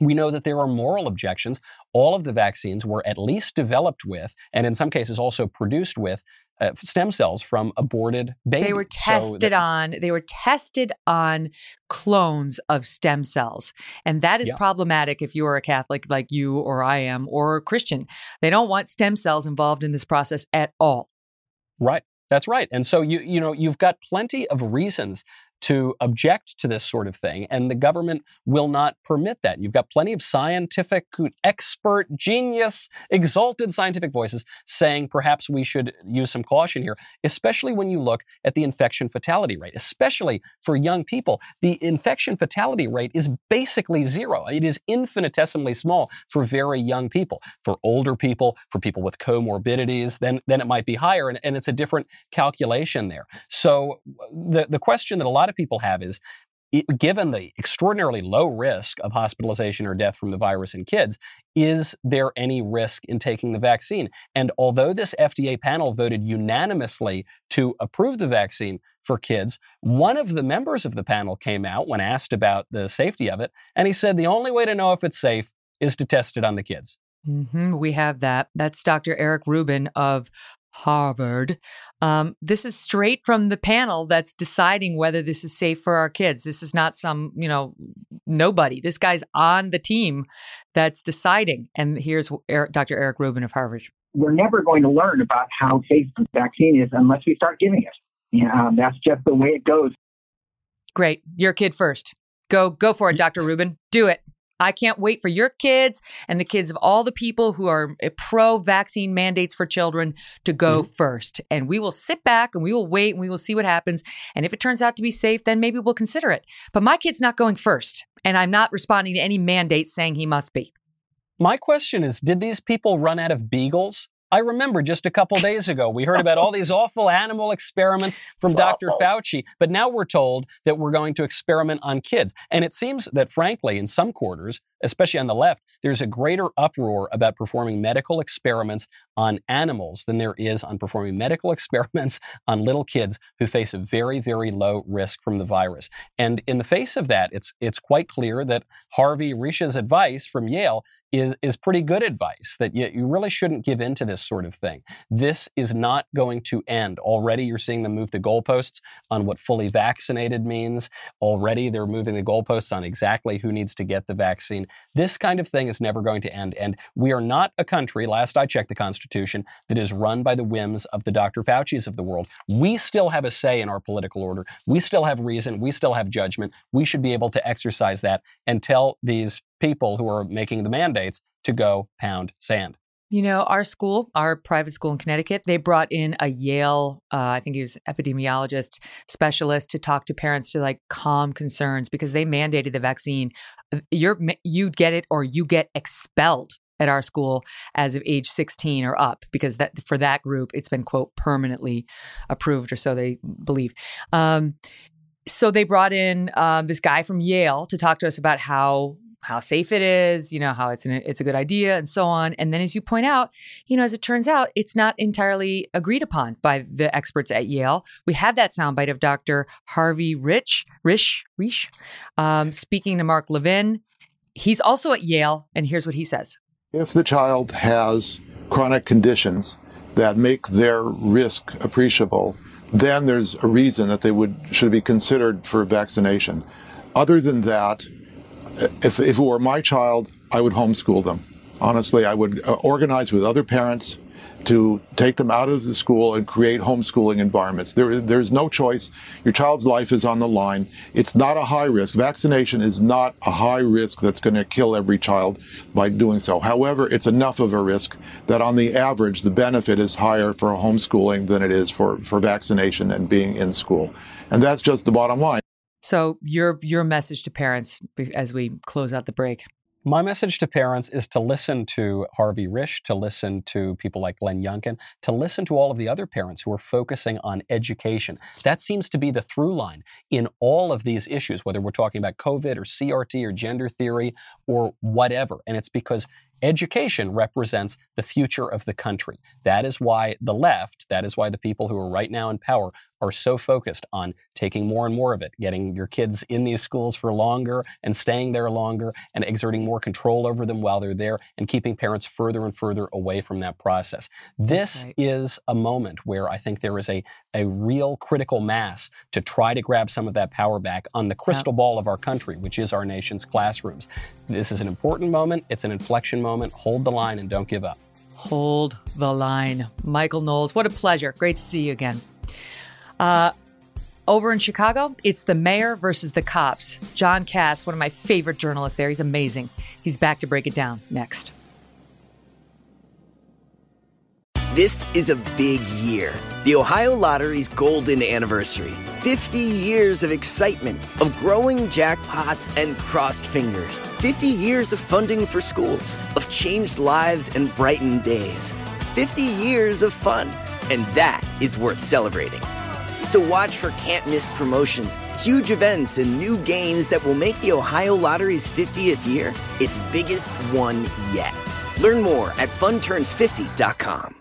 D: We know that there are moral objections. All of the vaccines were at least developed with, and in some cases also produced with, uh, stem cells from aborted babies.
A: They were tested so that, on. They were tested on clones of stem cells, and that is yeah. problematic if you are a Catholic like you or I am, or a Christian. They don't want stem cells involved in this process at all.
D: Right. That's right. And so you you know you've got plenty of reasons to object to this sort of thing, and the government will not permit that. You've got plenty of scientific, expert, genius, exalted scientific voices saying perhaps we should use some caution here, especially when you look at the infection fatality rate, especially for young people. The infection fatality rate is basically zero. It is infinitesimally small for very young people. For older people, for people with comorbidities, then, then it might be higher, and, and it's a different calculation there. So the, the question that a lot of people have is given the extraordinarily low risk of hospitalization or death from the virus in kids, is there any risk in taking the vaccine? And although this FDA panel voted unanimously to approve the vaccine for kids, one of the members of the panel came out when asked about the safety of it, and he said the only way to know if it's safe is to test it on the kids.
A: Mm-hmm, we have that. That's Dr. Eric Rubin of Harvard. Um, this is straight from the panel that's deciding whether this is safe for our kids. This is not some, you know, nobody. This guy's on the team that's deciding. And here's Eric, Dr. Eric Rubin of Harvard.
M: We're never going to learn about how safe the vaccine is unless we start giving it. Yeah, um, that's just the way it goes.
A: Great. Your kid first. Go, go for it, Dr. Rubin. Do it. I can't wait for your kids and the kids of all the people who are eh, pro vaccine mandates for children to go mm-hmm. first. And we will sit back and we will wait and we will see what happens. And if it turns out to be safe, then maybe we'll consider it. But my kid's not going first. And I'm not responding to any mandate saying he must be.
D: My question is Did these people run out of beagles? I remember just a couple days ago, we heard about all these awful animal experiments from it's Dr. Awful. Fauci, but now we're told that we're going to experiment on kids. And it seems that, frankly, in some quarters, especially on the left, there's a greater uproar about performing medical experiments on animals than there is on performing medical experiments on little kids who face a very, very low risk from the virus. And in the face of that, it's it's quite clear that Harvey Risch's advice from Yale is, is pretty good advice that you, you really shouldn't give in to this sort of thing. This is not going to end. Already you're seeing them move the goalposts on what fully vaccinated means. Already they're moving the goalposts on exactly who needs to get the vaccine. This kind of thing is never going to end. And we are not a country, last I checked the Constitution, that is run by the whims of the Dr. Fauci's of the world. We still have a say in our political order. We still have reason. We still have judgment. We should be able to exercise that and tell these people who are making the mandates to go pound sand.
A: You know, our school, our private school in Connecticut, they brought in a Yale, uh, I think he was epidemiologist specialist to talk to parents to like calm concerns because they mandated the vaccine. Uh, you're you get it or you get expelled at our school as of age 16 or up because that for that group it's been quote permanently approved or so they believe. Um, so they brought in um, this guy from Yale to talk to us about how how safe it is, you know, how it's an, it's a good idea and so on. And then as you point out, you know, as it turns out, it's not entirely agreed upon by the experts at Yale. We have that soundbite of Dr. Harvey Rich, Risch, Risch, um, speaking to Mark Levin. He's also at Yale, and here's what he says.
N: If the child has chronic conditions that make their risk appreciable, then there's a reason that they would should be considered for vaccination. Other than that, if, if it were my child, I would homeschool them. Honestly, I would uh, organize with other parents to take them out of the school and create homeschooling environments. There, there's no choice. Your child's life is on the line. It's not a high risk. Vaccination is not a high risk that's going to kill every child by doing so. However, it's enough of a risk that on the average, the benefit is higher for homeschooling than it is for, for vaccination and being in school. And that's just the bottom line.
A: So your your message to parents as we close out the break.
D: My message to parents is to listen to Harvey Risch, to listen to people like Glenn Youngkin, to listen to all of the other parents who are focusing on education. That seems to be the through line in all of these issues, whether we're talking about COVID or CRT or gender theory or whatever. And it's because Education represents the future of the country. That is why the left, that is why the people who are right now in power are so focused on taking more and more of it, getting your kids in these schools for longer and staying there longer and exerting more control over them while they're there and keeping parents further and further away from that process. This right. is a moment where I think there is a, a real critical mass to try to grab some of that power back on the crystal yep. ball of our country, which is our nation's classrooms. This is an important moment. It's an inflection moment. Hold the line and don't give up.
A: Hold the line. Michael Knowles, what a pleasure. Great to see you again. Uh, over in Chicago, it's the mayor versus the cops. John Kass, one of my favorite journalists there, he's amazing. He's back to break it down next.
G: This is a big year. The Ohio Lottery's golden anniversary. 50 years of excitement, of growing jackpots and crossed fingers. 50 years of funding for schools, of changed lives and brightened days. 50 years of fun. And that is worth celebrating. So watch for can't miss promotions, huge events, and new games that will make the Ohio Lottery's 50th year its biggest one yet. Learn more at funturns50.com.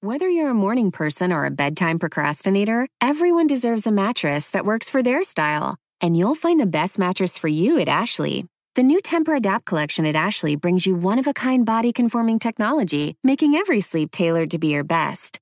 H: Whether you're a morning person or a bedtime procrastinator, everyone deserves a mattress that works for their style. And you'll find the best mattress for you at Ashley. The new Tempur-Adapt collection at Ashley brings you one of a kind body conforming technology, making every sleep tailored to be your best.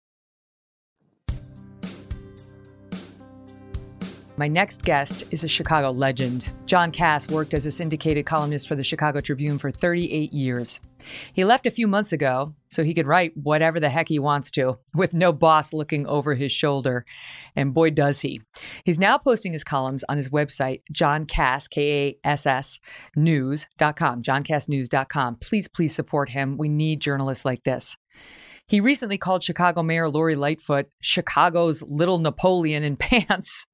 A: My next guest is a Chicago legend. John Kass worked as a syndicated columnist for the Chicago Tribune for 38 years. He left a few months ago so he could write whatever the heck he wants to, with no boss looking over his shoulder. And boy, does he. He's now posting his columns on his website, John Kass, K A S S, news.com, johnkassnews.com. Please, please support him. We need journalists like this. He recently called Chicago Mayor Lori Lightfoot Chicago's little Napoleon in pants.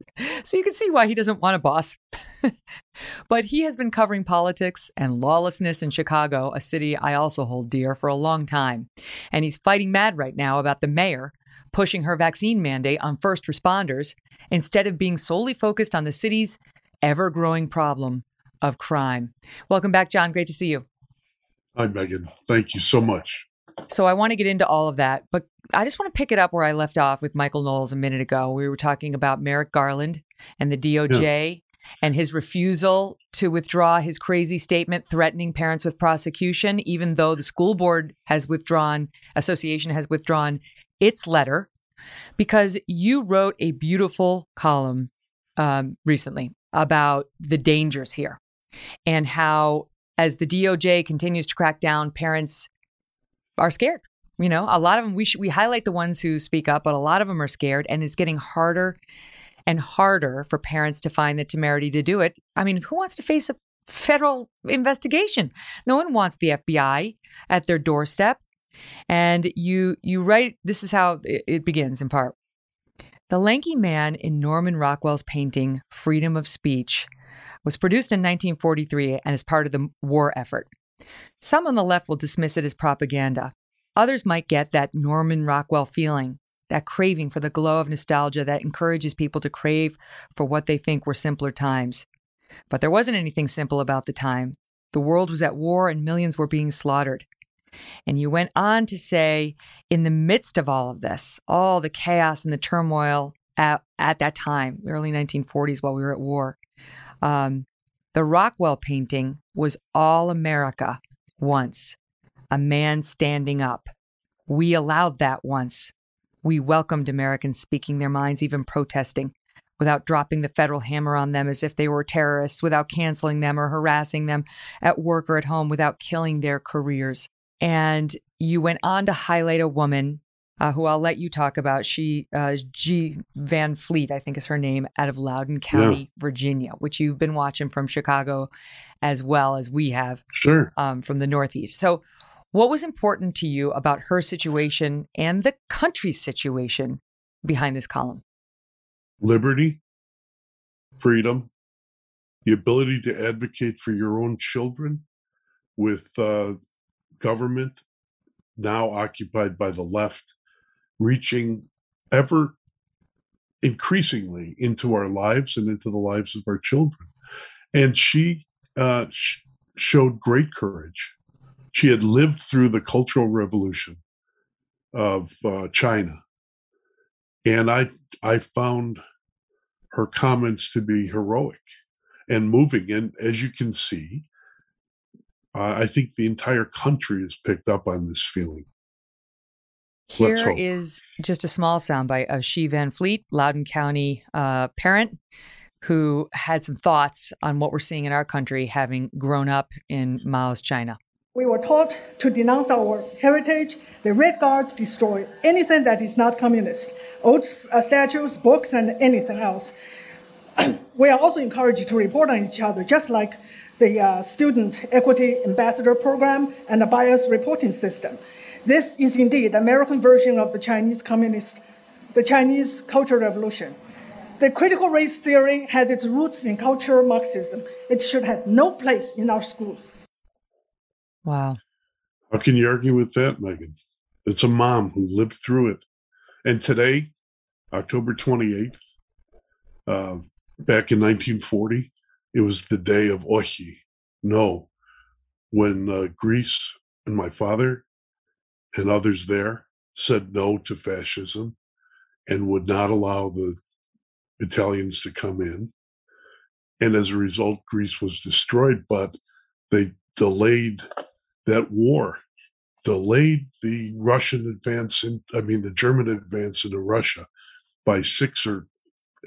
A: So you can see why he doesn't want a boss. but he has been covering politics and lawlessness in Chicago, a city I also hold dear, for a long time. And he's fighting mad right now about the mayor pushing her vaccine mandate on first responders instead of being solely focused on the city's ever growing problem of crime. Welcome back, John. Great to see you.
O: Hi, Megyn. Thank you so much.
A: So I want to get into all of that, but I just want to pick it up where I left off with Michael Knowles a minute ago. We were talking about Merrick Garland and the DOJ yeah. and his refusal to withdraw his crazy statement threatening parents with prosecution, even though the school board has withdrawn, association has withdrawn its letter, because you wrote a beautiful column um, recently about the dangers here and how as the DOJ continues to crack down, parents are scared. You know, a lot of them we sh- we highlight the ones who speak up, but a lot of them are scared, and it's getting harder and harder for parents to find the temerity to do it. I mean, who wants to face a federal investigation? No one wants the FBI at their doorstep. And you you write this is how it, it begins in part. The lanky man in Norman Rockwell's painting Freedom of Speech was produced in 1943 and is part of the war effort. Some on the left will dismiss it as propaganda. Others might get that Norman Rockwell feeling, that craving for the glow of nostalgia that encourages people to crave for what they think were simpler times. But there wasn't anything simple about the time. The world was at war and millions were being slaughtered. And you went on to say, in the midst of all of this, all the chaos and the turmoil at, at that time, the early 1940s while we were at war, um, the Rockwell painting was All America once, a man standing up. We allowed that once. We welcomed Americans speaking their minds, even protesting, without dropping the federal hammer on them as if they were terrorists, without canceling them or harassing them at work or at home, without killing their careers. And you went on to highlight a woman uh, who I'll let you talk about. She, uh, Xi Van Fleet, I think is her name, out of Loudoun County, yeah. Virginia, which you've been watching from Chicago as well as we have.
O: Sure.
A: Um, from the Northeast. So, what was important to you about her situation and the country's situation behind this column?
O: Liberty, freedom, the ability to advocate for your own children with uh, government now occupied by the left reaching ever increasingly into our lives and into the lives of our children. And she uh, sh- showed great courage. She had lived through the Cultural Revolution of uh, China, and I I found her comments to be heroic and moving. And as you can see, uh, I think the entire country has picked up on this feeling.
A: Here is just a small soundbite of Xi Van Fleet, Loudoun County uh, parent, who had some thoughts on what we're seeing in our country, having grown up in Mao's China.
P: We were taught to denounce our heritage. The Red Guards destroy anything that is not communist, old uh, statues, books, and anything else. we are also encouraged to report on each other, just like the uh, Student Equity Ambassador Program and the bias reporting system. This is indeed the American version of the Chinese Communist, the Chinese Cultural Revolution. The critical race theory has its roots in cultural Marxism. It should have no place in our schools.
A: Wow.
O: How can you argue with that, Megyn? It's a mom who lived through it. And today, October 28th, uh, back in 1940, it was the day of Ohi, no, when uh, Greece and my father and others there said no to fascism and would not allow the Italians to come in. And as a result, Greece was destroyed, but they delayed that war, delayed the Russian advance, in, I mean, the German advance into Russia by six or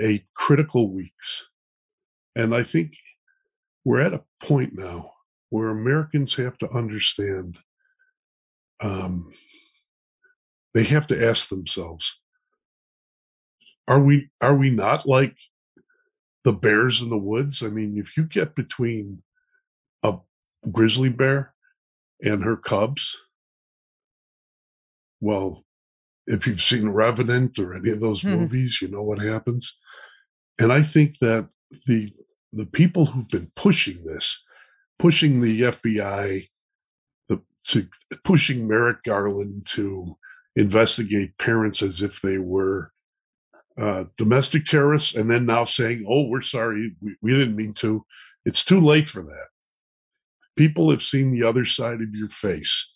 O: eight critical weeks. And I think we're at a point now where Americans have to understand um, they have to ask themselves are we are we not like the bears in the woods i mean if you get between a grizzly bear and her cubs well if you've seen revenant or any of those mm-hmm. movies you know what happens and i think that the the people who've been pushing this pushing the fbi to pushing Merrick Garland to investigate parents as if they were uh, domestic terrorists, and then now saying, "Oh, we're sorry, we, we didn't mean to." It's too late for that. People have seen the other side of your face,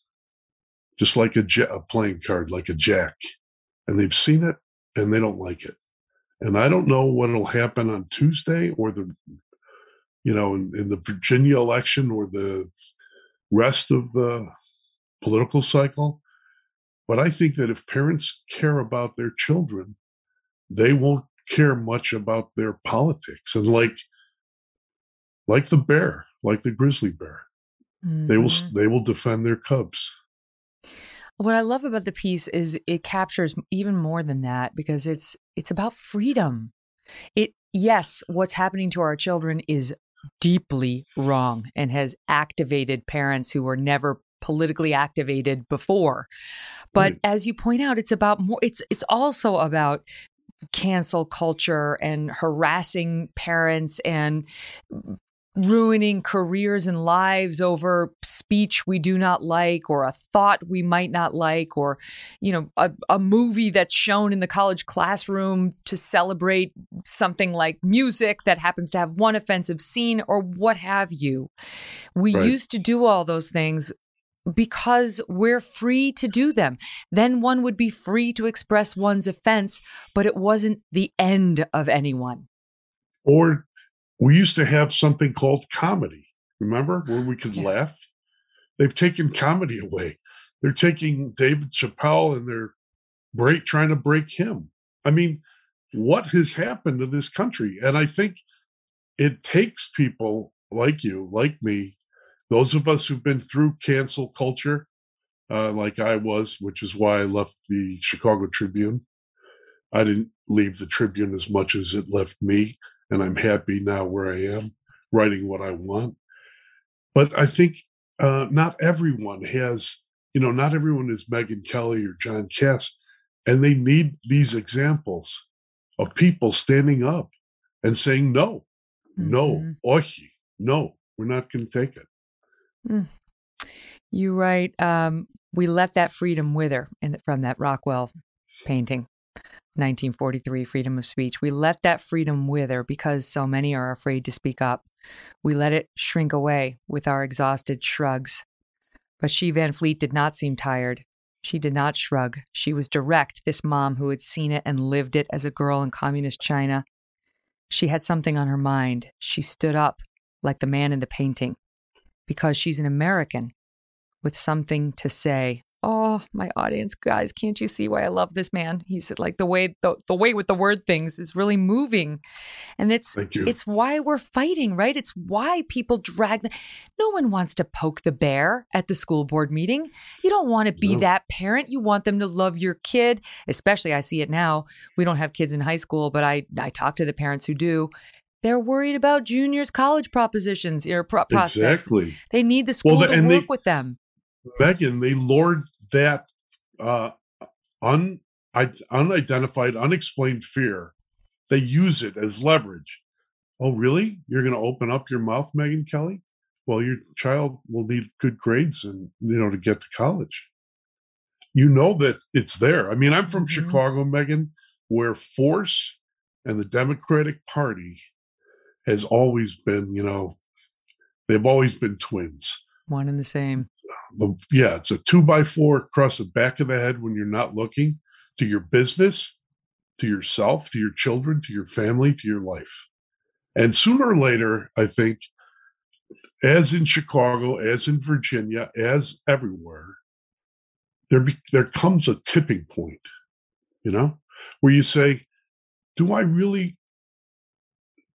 O: just like a, a playing card, like a jack, and they've seen it and they don't like it. And I don't know what'll happen on Tuesday or the, you know, in, in the Virginia election or the rest of the political cycle. But I think that if parents care about their children, they won't care much about their politics. And like like the bear, like the grizzly bear, mm-hmm. they will mm-hmm. they will defend their cubs.
A: What I love about the piece is it captures even more than that because it's it's about freedom. It yes, what's happening to our children is deeply wrong and has activated parents who were never politically activated before. But right. as you point out, it's about more it's it's also about cancel culture and harassing parents and ruining careers and lives over speech we do not like or a thought we might not like or you know a, a movie that's shown in the college classroom to celebrate something like music that happens to have one offensive scene or what have you we right. used to do all those things because we're free to do them. Then one would be free to express one's offense, but it wasn't the end of anyone.
O: Or we used to have something called comedy, remember, where we could yeah. laugh? They've taken comedy away. They're taking David Chappelle and they're break trying to break him. I mean, what has happened to this country? And I think it takes people like you, like me, those of us who've been through cancel culture, uh, like I was, which is why I left the Chicago Tribune. I didn't leave the Tribune as much as it left me, and I'm happy now where I am, writing what I want. But I think uh, not everyone has, you know, not everyone is Megyn Kelly or John Kass, and they need these examples of people standing up and saying no, mm-hmm. no, ohi, no, we're not going to take it.
A: Mm. You write, um, we left that freedom with her in, from that Rockwell painting, 1943, freedom of speech. We let that freedom wither because so many are afraid to speak up. We let it shrink away with our exhausted shrugs. But she, Van Fleet, did not seem tired. She did not shrug. She was direct, this mom who had seen it and lived it as a girl in communist China. She had something on her mind. She stood up like the man in the painting because she's an American with something to say. Oh, my audience, guys, can't you see why I love this man? he said like the way the, the way with the word things is really moving. And it's it's why we're fighting, right? It's why people drag the, no one wants to poke the bear at the school board meeting. You don't want to be no. that parent. You want them to love your kid, especially I see it now. We don't have kids in high school, but I I talk to the parents who do they're worried about juniors' college propositions or pro- prospects.
O: Exactly.
A: They need the school well, to work they, with them.
O: Megyn, they lord that uh, un, unidentified, unexplained fear. They use it as leverage. Oh, really? You're going to open up your mouth, Megyn Kelly? Well, your child will need good grades and you know to get to college. You know that it's there. I mean, I'm from mm-hmm. Chicago, Megyn, where force and the Democratic Party has always been, you know, they've always been twins.
A: One and the same.
O: The, yeah, it's a two by four across the back of the head when you're not looking to your business, to yourself, to your children, to your family, to your life. And sooner or later, I think, as in Chicago, as in Virginia, as everywhere, there be, there comes a tipping point, you know, where you say, "Do I really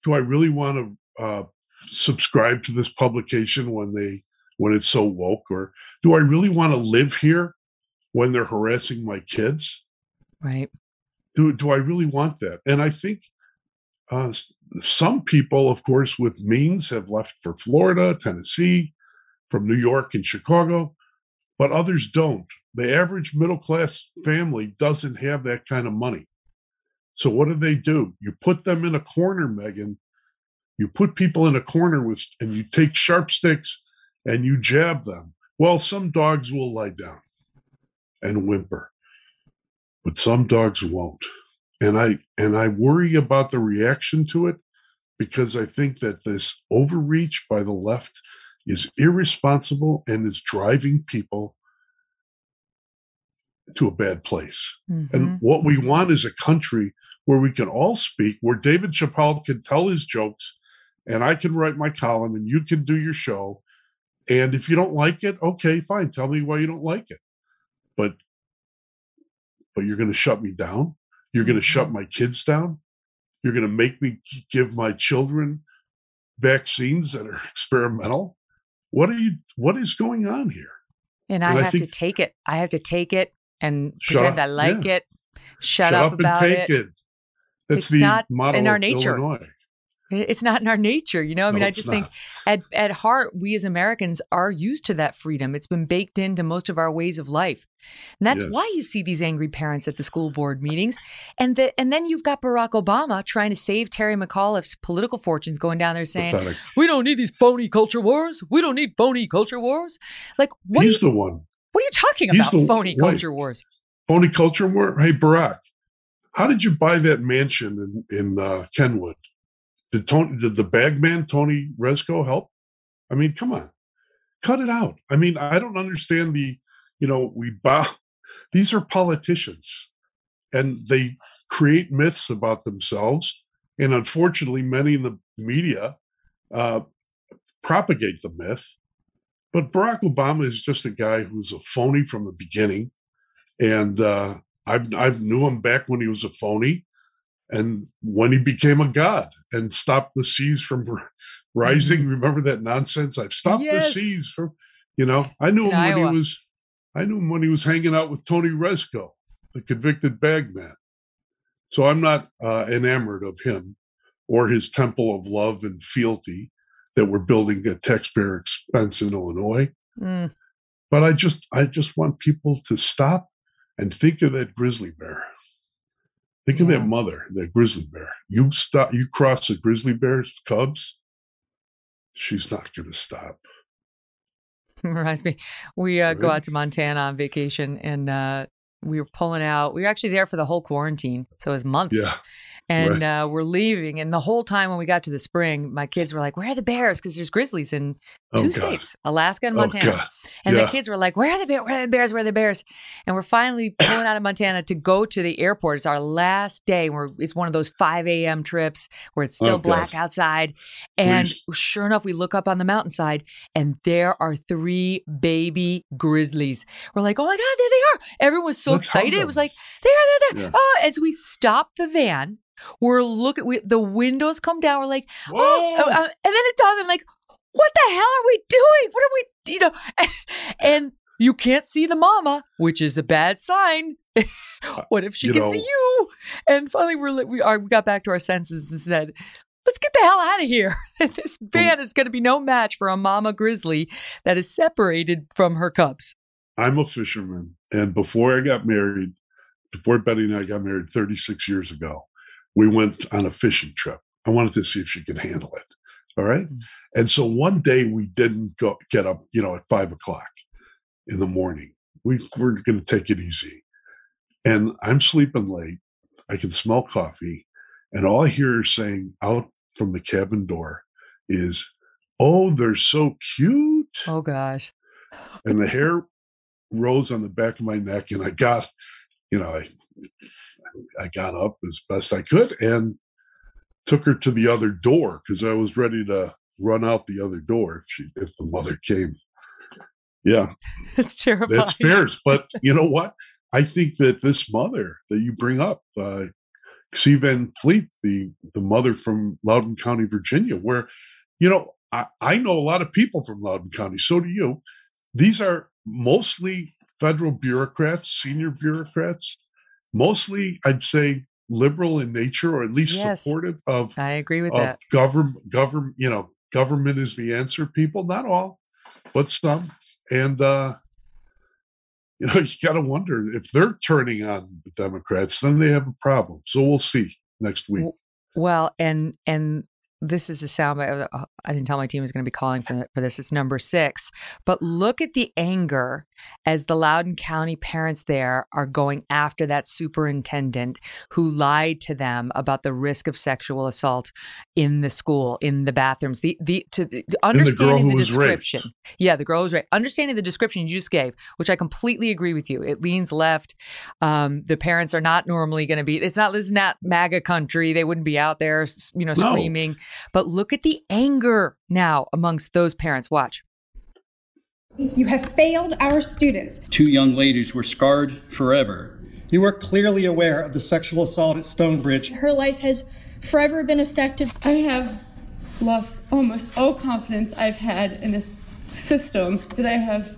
O: do I really want to uh, subscribe to this publication when they when it's so woke, or do I really want to live here when they're harassing my kids?
A: Right.
O: Do do I really want that? And I think uh, some people, of course, with means have left for Florida, Tennessee, from New York and Chicago, but others don't. The average middle class family doesn't have that kind of money. So what do they do? You put them in a corner, Megyn. You put people in a corner with, and you take sharp sticks and you jab them. Well, some dogs will lie down and whimper, but some dogs won't. And I and I worry about the reaction to it because I think that this overreach by the left is irresponsible and is driving people to a bad place. Mm-hmm. And what we want is a country where we can all speak, where David Chappelle can tell his jokes and I can write my column and you can do your show. And if you don't like it, okay, fine. Tell me why you don't like it. But but you're going to shut me down. You're going to shut mm-hmm. my kids down. You're going to make me give my children vaccines that are experimental. What are you what is going on here?
A: And I and have I to take it. I have to take it and pretend I like yeah. it. Shut, shut up, up about it. it.
O: That's it's the not model in our nature. Illinois.
A: It's not in our nature, you know. I mean, no, I just not. think at at heart, we as Americans are used to that freedom. It's been baked into most of our ways of life, and that's yes. why you see these angry parents at the school board meetings. And the, and then you've got Barack Obama trying to save Terry McAuliffe's political fortunes, going down there saying, Pathetic. "We don't need these phony culture wars. We don't need phony culture wars." Like, what
O: he's
A: you,
O: the one.
A: What are you talking he's about? The, phony culture wars.
O: Phony culture war. Hey, Barack, how did you buy that mansion in in uh, Kenwood? Did Tony, did the bagman Tony Rezko help? I mean, come on, cut it out. I mean, I don't understand the, you know, we bow. These are politicians, and they create myths about themselves, and unfortunately, many in the media uh, propagate the myth. But Barack Obama is just a guy who's a phony from the beginning, and uh, I've I've knew him back when he was a phony, and when he became a god and stopped the seas from rising. Mm-hmm. Remember that nonsense? I've stopped yes. the seas from, you know. I knew In him Iowa. when he was I knew him when he was hanging out with Tony Rezko, the convicted bagman. So I'm not uh, enamored of him or his temple of love and fealty that we're building at taxpayer expense in Illinois. Mm. But I just I just want people to stop and think of that grizzly bear. Think yeah. of that mother, that grizzly bear. You stop you cross a grizzly bear's cubs, she's not gonna stop.
A: Reminds me, we uh, right. go out to Montana on vacation, and uh, we were pulling out. We were actually there for the whole quarantine, so it was months.
O: Yeah
A: and right. uh, we're leaving. And the whole time when we got to the spring, my kids were like, "Where are the bears?" Because there's grizzlies in two oh, states, Alaska and oh, Montana. Oh, and yeah. the kids were like, "Where are the bears? Where are the bears? Where are the bears?" And we're finally pulling out of Montana to go to the airport. It's our last day. Where it's one of those 5 a.m. trips where it's still oh, black outside. And Please. sure enough, we look up on the mountainside, and there are three baby grizzlies. We're like, "Oh my god, there they are!" Everyone was so Let's excited. It was like, "There, there, there!" Yeah. Oh, as we stopped the van we're looking, we, the windows come down. We're like, Whoa. oh, uh, uh, and then it does. I'm like, what the hell are we doing? What are we, you know? and you can't see the mama, which is a bad sign. Uh, what if she you can know, see you? And finally, we're we are we got back to our senses and said, let's get the hell out of here. this van is going to be no match for a mama grizzly that is separated from her cubs.
O: I'm a fisherman, and before I got married, before Betty and I got married 36 years ago, we went on a fishing trip. I wanted to see if she could handle it. All right? mm-hmm. And so one day we didn't go get up, you know, at five o'clock in the morning. We we're gonna take it easy. And I'm sleeping late. I can smell coffee. And all I hear saying out from the cabin door is, Oh, they're so cute.
A: Oh gosh.
O: and the hair rose on the back of my neck, and I got, you know, I I got up as best I could and took her to the other door because I was ready to run out the other door if she if the mother came. Yeah.
A: It's terrible.
O: That's fierce. But you know what? I think that this mother that you bring up, uh Xi Van Fleet, the the mother from Loudoun County, Virginia, where, you know, I, I know a lot of people from Loudoun County. So do you. These are mostly federal bureaucrats, senior bureaucrats mostly I'd say liberal in nature or at least yes, supportive of
A: I agree with that.
O: Government government, you know, government is the answer people, not all, but some. And uh you know, you got to wonder if they're turning on the Democrats, then they have a problem. So we'll see next week.
A: Well, and and this is a soundbite. Uh, I didn't tell my team was going to be calling for, for this. It's number six. But look at the anger as the Loudoun County parents there are going after that superintendent who lied to them about the risk of sexual assault in the school, in the bathrooms. The the to the, understanding the, the description. Yeah, the girl was right. Understanding the description you just gave, which I completely agree with you. It leans left. Um, the parents are not normally going to be. It's not. This is not MAGA country. They wouldn't be out there, you know, screaming. No. But look at the anger now amongst those parents. Watch.
Q: You have failed our students.
R: Two young ladies were scarred forever.
S: You are clearly aware of the sexual assault at Stonebridge.
Q: Her life has forever been affected.
T: I have lost almost all confidence I've had in this system that I have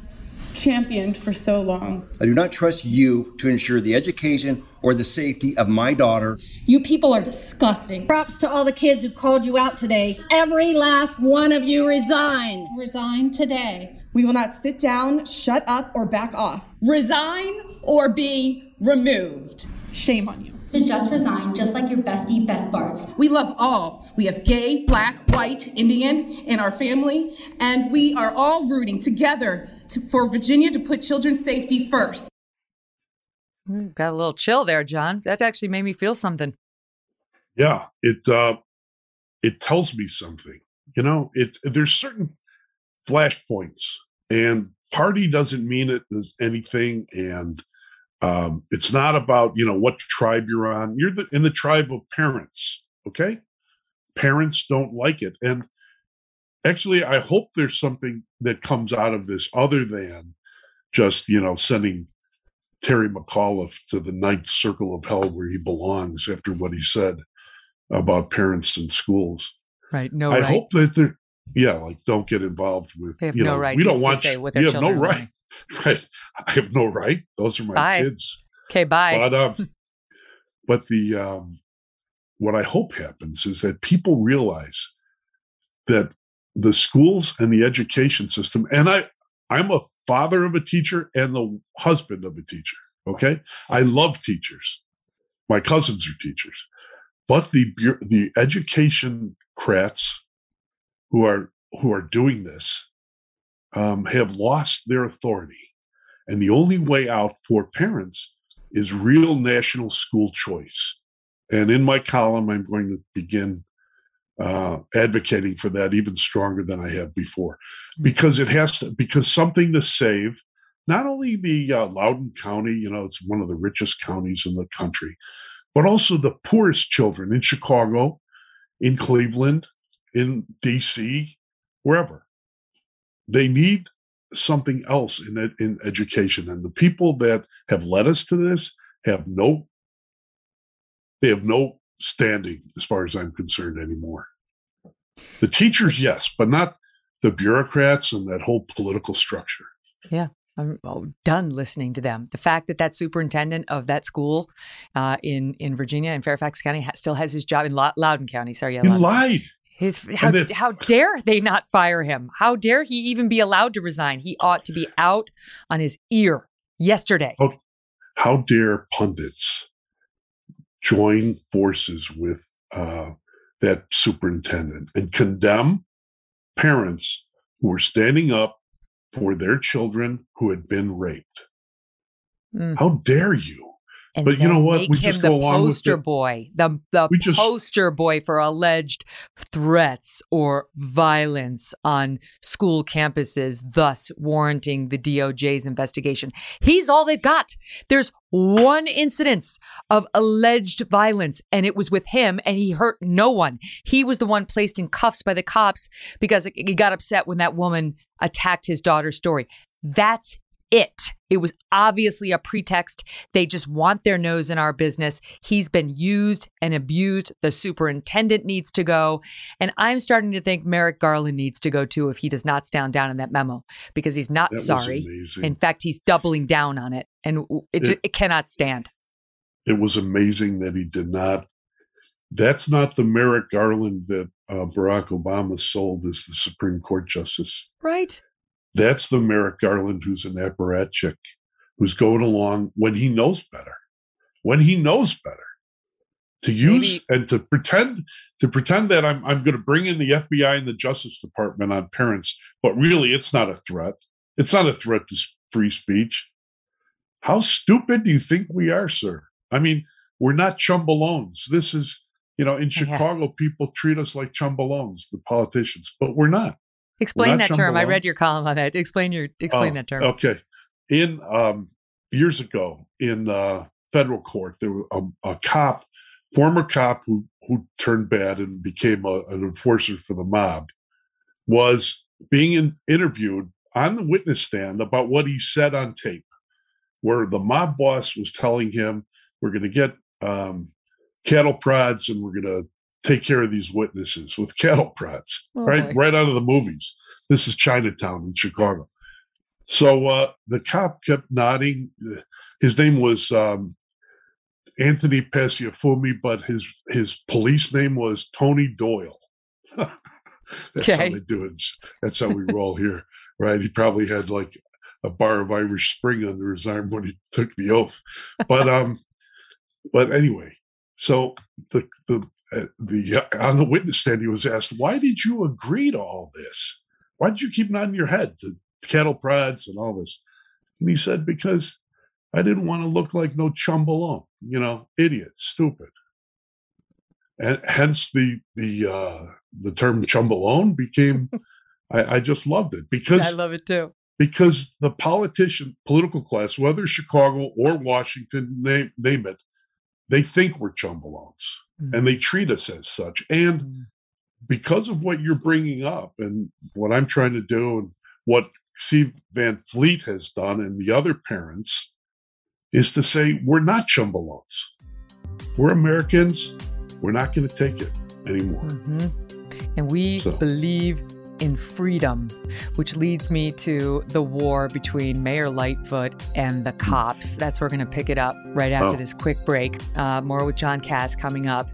T: championed for so long.
U: I do not trust you to ensure the education or the safety of my daughter.
Q: You people are disgusting.
V: Props to all the kids who called you out today. Every last one of you resign.
Q: Resign today.
T: We will not sit down, shut up, or back off.
Q: Resign or be removed.
T: Shame on you
V: to just resign, just like your bestie Beth Barts.
Q: We love all. We have gay, black, white, Indian in our family, and we are all rooting together to, for Virginia to put children's safety first.
A: Got a little chill there, John. That actually made me feel something.
O: Yeah, it uh, it tells me something. You know, it there's certain flashpoints, and party doesn't mean it as anything, and um, it's not about you know what tribe you're on. You're the, in the tribe of parents. Okay, parents don't like it, and actually, I hope there's something that comes out of this other than just you know sending Terry McAuliffe to the ninth circle of hell where he belongs after what he said about parents and schools.
A: Right. No.
O: I
A: right.
O: hope that there. Yeah, like don't get involved with.
A: They have
O: you
A: no
O: know,
A: right
O: we
A: to-
O: don't want
A: to
O: say
A: what their
O: you have no right. Right. I have no right. Those are my
A: Bye.
O: kids.
A: Okay, bye.
O: But um, but the um, what I hope happens is that people realize that the schools and the education system, and I I'm a father of a teacher and the husband of a teacher. Okay, I love teachers. My cousins are teachers, but the the education crats who are who are doing this um, have lost their authority, and the only way out for parents is real national school choice. And in my column, I'm going to begin uh, advocating for that even stronger than I have before, because it has to because something to save not only the uh, Loudoun County, you know, it's one of the richest counties in the country, but also the poorest children in Chicago, in Cleveland, in DC, wherever. They need something else in ed- in education, and the people that have led us to this have no they have no standing as far as I'm concerned anymore. The teachers, yes, but not the bureaucrats and that whole political structure.
A: Yeah. I'm oh, done listening to them. The fact that that superintendent of that school uh, in in Virginia in Fairfax County ha- still has his job in Lou- Loudoun County. Sorry, yeah,
O: He lied.
A: His, how,
O: then-
A: how dare they not fire him? How dare he even be allowed to resign? He ought to be out on his ear yesterday.
O: How, how dare pundits join forces with uh, that superintendent and condemn parents who are standing up for their children who had been raped?
A: Mm.
O: How dare you?
A: And
O: but you know what? We just
A: the
O: go along with
A: poster
O: it.
A: boy, the the
O: just-
A: poster boy for alleged threats or violence on school campuses, thus warranting the DOJ's investigation. He's all they've got. There's one incidence of alleged violence, and it was with him, and he hurt no one. He was the one placed in cuffs by the cops because he got upset when that woman attacked his daughter's story. That's it. It was obviously a pretext. They just want their nose in our business. He's been used and abused. The superintendent needs to go. And I'm starting to think Merrick Garland needs to go too if he does not stand down in that memo because he's not
O: That
A: sorry. In fact, he's doubling down on it and it,
O: It-
A: it cannot stand.
O: it was amazing that he did not. That's not the Merrick Garland that uh, Barack Obama sold as the Supreme Court justice.
A: Right?
O: That's the Merrick Garland who's an apparatchik, who's going along when he knows better. When he knows better. To use and to pretend to pretend that I'm I'm going to bring in the FBI and the Justice Department on parents, but really it's not a threat. It's not a threat to free speech. How stupid do you think we are, sir? I mean, we're not chumbolones. This is, you know, in Chicago, people treat us like chumbolones, the politicians, but we're not.
A: Explain that term. I read your column on that. Explain your explain
O: Oh,
A: that term.
O: Okay. In um, years ago in uh, federal court, there was a, a cop, former cop who who turned bad and became a, an enforcer for the mob, was being in, interviewed on the witness stand about what he said on tape, where the mob boss was telling him, "We're going to get um, cattle prods and we're going to take care of these witnesses with cattle prods."
W: Oh,
O: right,
W: boy.
O: right out of the movies. This is Chinatown in Chicago. So uh, the cop kept nodding. His name was um, Anthony Passafiume, but his his police name was Tony Doyle. That's
A: Okay.
O: how they do it. That's how we roll here, right? He probably had like a bar of Irish Spring under his arm when he took the oath. But um, but anyway, so the the uh, the uh, on the witness stand, he was asked, "Why did you agree to all this? Why did you keep nodding your head to cattle prods and all this?" And he said, "Because I didn't want to look like no chumbolone, you know, idiot, stupid." And hence the the uh, the term chumbolone became. I, I just loved it because
A: I love it too.
O: because the politician political class whether chicago or washington name, name it they think we're chumbolones and they treat us as such. And because of what you're bringing up and what i'm trying to do and what steve van fleet has done and the other parents is to say we're not chumbolones we're americans. We're not going to take it anymore.
A: Mhm. And we
O: So.
A: believe in freedom, which leads me to the war between Mayor Lightfoot and the cops. That's where we're going to pick it up right after oh. this quick break. Uh, more with John Kass coming up.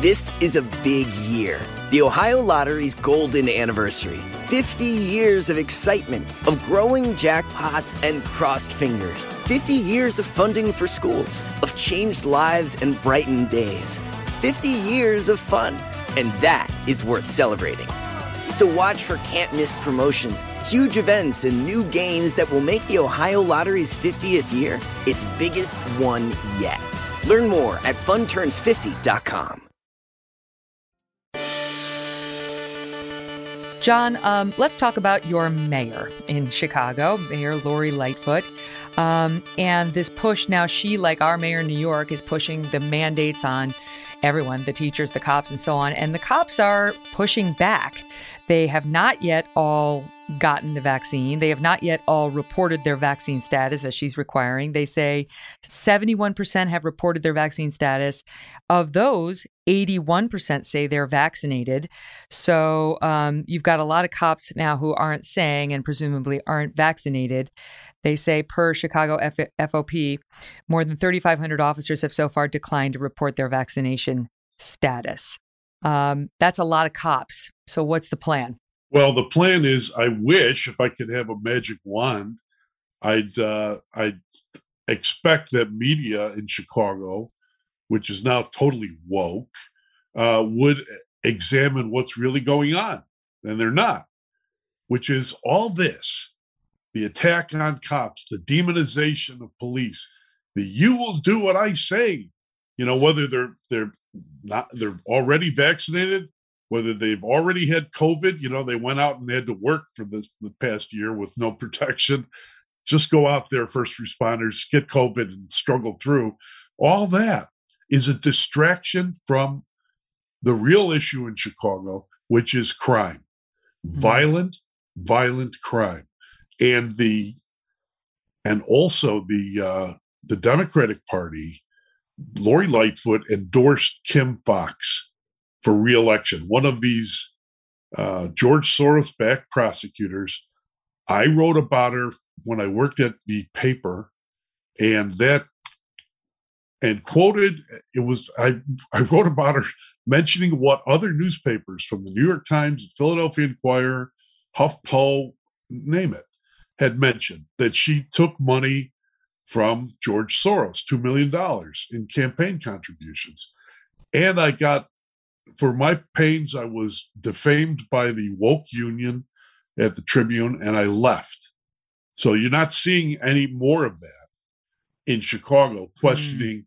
G: This is a big year. The Ohio Lottery's golden anniversary. 50 years of excitement, of growing jackpots and crossed fingers. 50 years of funding for schools, of changed lives and brightened days. 50 years of fun. And that is worth celebrating. So watch for can't miss promotions, huge events, and new games that will make the Ohio Lottery's 50th year its biggest one yet. Learn more at funturns50.com.
A: John, um, let's talk about your mayor in Chicago, Mayor Lori Lightfoot. Um, and this push now, she, like our mayor in New York, is pushing the mandates on everyone the teachers, the cops, and so on. And the cops are pushing back. They have not yet all gotten the vaccine. They have not yet all reported their vaccine status as she's requiring. They say 71% have reported their vaccine status. Of those, 81% say they're vaccinated. So um, you've got a lot of cops now who aren't saying and presumably aren't vaccinated. They say, per Chicago F- FOP, more than 3,500 officers have so far declined to report their vaccination status. Um, that's a lot of cops. So, what's the plan?
O: Well, the plan is I wish if I could have a magic wand, I'd uh, I'd expect that media in Chicago, which is now totally woke, uh, would examine what's really going on, and they're not. Which is all this: the attack on cops, the demonization of police, the "you will do what I say." You know, whether they're they're not they're already vaccinated whether they've already had COVID, you know, they went out and had to work for this the past year with no protection. Just go out there, first responders, get COVID and struggle through. All that is a distraction from the real issue in Chicago, which is crime, mm-hmm. violent, violent crime, and the and also the uh, the Democratic Party. Lori Lightfoot endorsed Kim Foxx for reelection. One of these uh, George Soros backed prosecutors. I wrote about her when I worked at the paper, and that and quoted it was I I wrote about her mentioning what other newspapers from the New York Times, Philadelphia Inquirer, HuffPo, name it, had mentioned that she took money from George Soros, $2 million in campaign contributions. And I got for my pains, I was defamed by the woke union at the Tribune and I left. So you're not seeing any more of that in Chicago, questioning mm.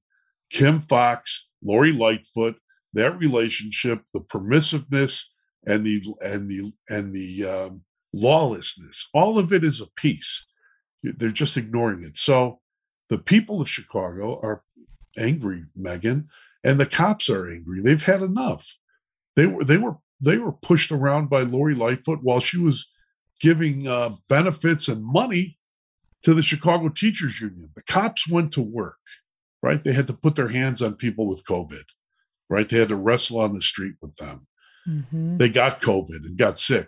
O: Kim Foxx, Lori Lightfoot, that relationship, the permissiveness and the and the and the um, lawlessness. All of it is a piece. They're just ignoring it. So the people of Chicago are angry, Megyn, and the cops are angry. They've had enough. They were they were they were pushed around by Lori Lightfoot while she was giving uh, benefits and money to the Chicago Teachers Union. The cops went to work, right? They had to put their hands on people with COVID, right? They had to wrestle on the street with them. Mm-hmm. They got COVID and got sick.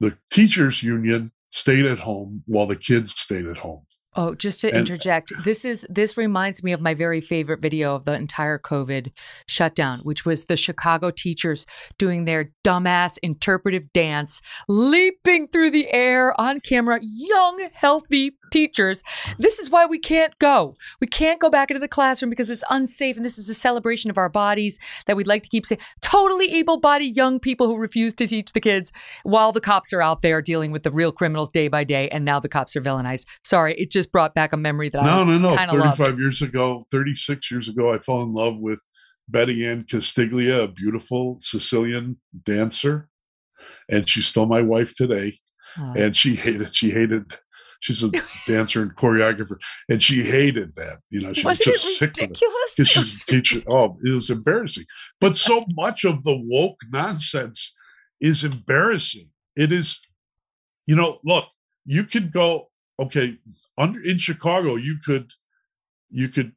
O: The teachers union stayed at home while the kids stayed at home.
A: Oh, just to and, interject, this is this reminds me of my very favorite video of the entire COVID shutdown, which was the Chicago teachers doing their dumbass interpretive dance, leaping through the air on camera, young, healthy teachers. This is why we can't go. We can't go back into the classroom because it's unsafe and this is a celebration of our bodies that we'd like to keep safe. Totally able-bodied young people who refuse to teach the kids while the cops are out there dealing with the real criminals day by day and now the cops are villainized. Sorry, it just brought back a memory that
O: no,
A: I
O: no, no.
A: Thirty-five
O: loved. years ago, thirty-six years ago, I fell in love with Betty Ann Castiglia, a beautiful Sicilian dancer, and she's still my wife today. Oh. And she hated. She hated. She's a dancer and choreographer, and she hated that. You know, she
A: Wasn't
O: was just
A: sick
O: of it she's a teacher. Oh, it was embarrassing. But so much of the woke nonsense is embarrassing. It is, you know, look, you could go okay under in chicago you could you could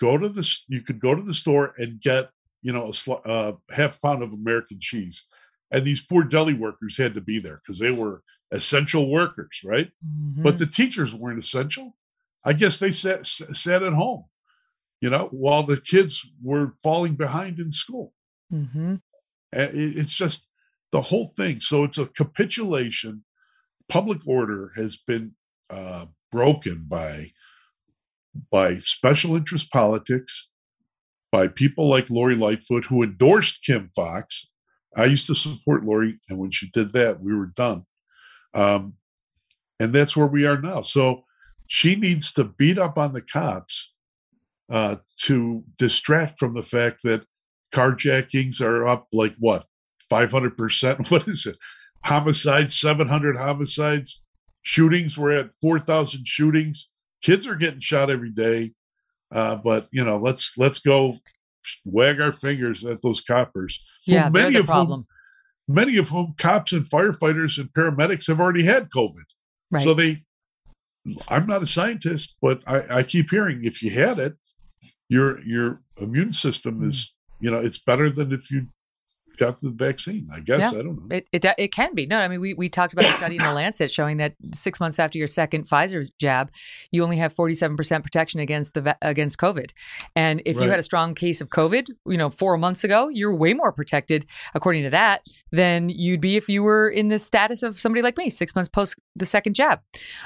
O: go to the you could go to the store and get you know a uh, half pound of american cheese and these poor deli workers had to be there because they were essential workers, right?
A: Mm-hmm.
O: But the teachers weren't essential. I guess they sat sat at home, you know, while the kids were falling behind in school.
A: Mm-hmm.
O: It's just the whole thing. So it's a capitulation. Public order has been uh, broken by by special interest politics, by people like Lori Lightfoot who endorsed Kim Foxx. I used to support Lori, and when she did that, we were done. Um, and that's where we are now. So she needs to beat up on the cops uh, to distract from the fact that carjackings are up like what 500% what is it? Homicides 700 homicides. Shootings we're at 4000 shootings. Kids are getting shot every day. Uh, but you know let's let's go wag our fingers at those coppers
A: yeah
O: many
A: the
O: of
A: problem.
O: whom many of whom cops and firefighters and paramedics have already had covid
A: right.
O: so they i'm not a scientist but I, I keep hearing if you had it your your immune system
A: Hmm.
O: is you know it's better than if you got the vaccine i guess
A: Yeah.
O: i don't know
A: It, it it can be. No, I mean we we talked about a study in the Lancet showing that six months after your second Pfizer jab, you only have forty seven percent protection against the against COVID. And if you had a strong case of COVID, you know, four months ago, you're way more protected, according to that, than you'd be if you were in the status of somebody like me, six months post the second jab.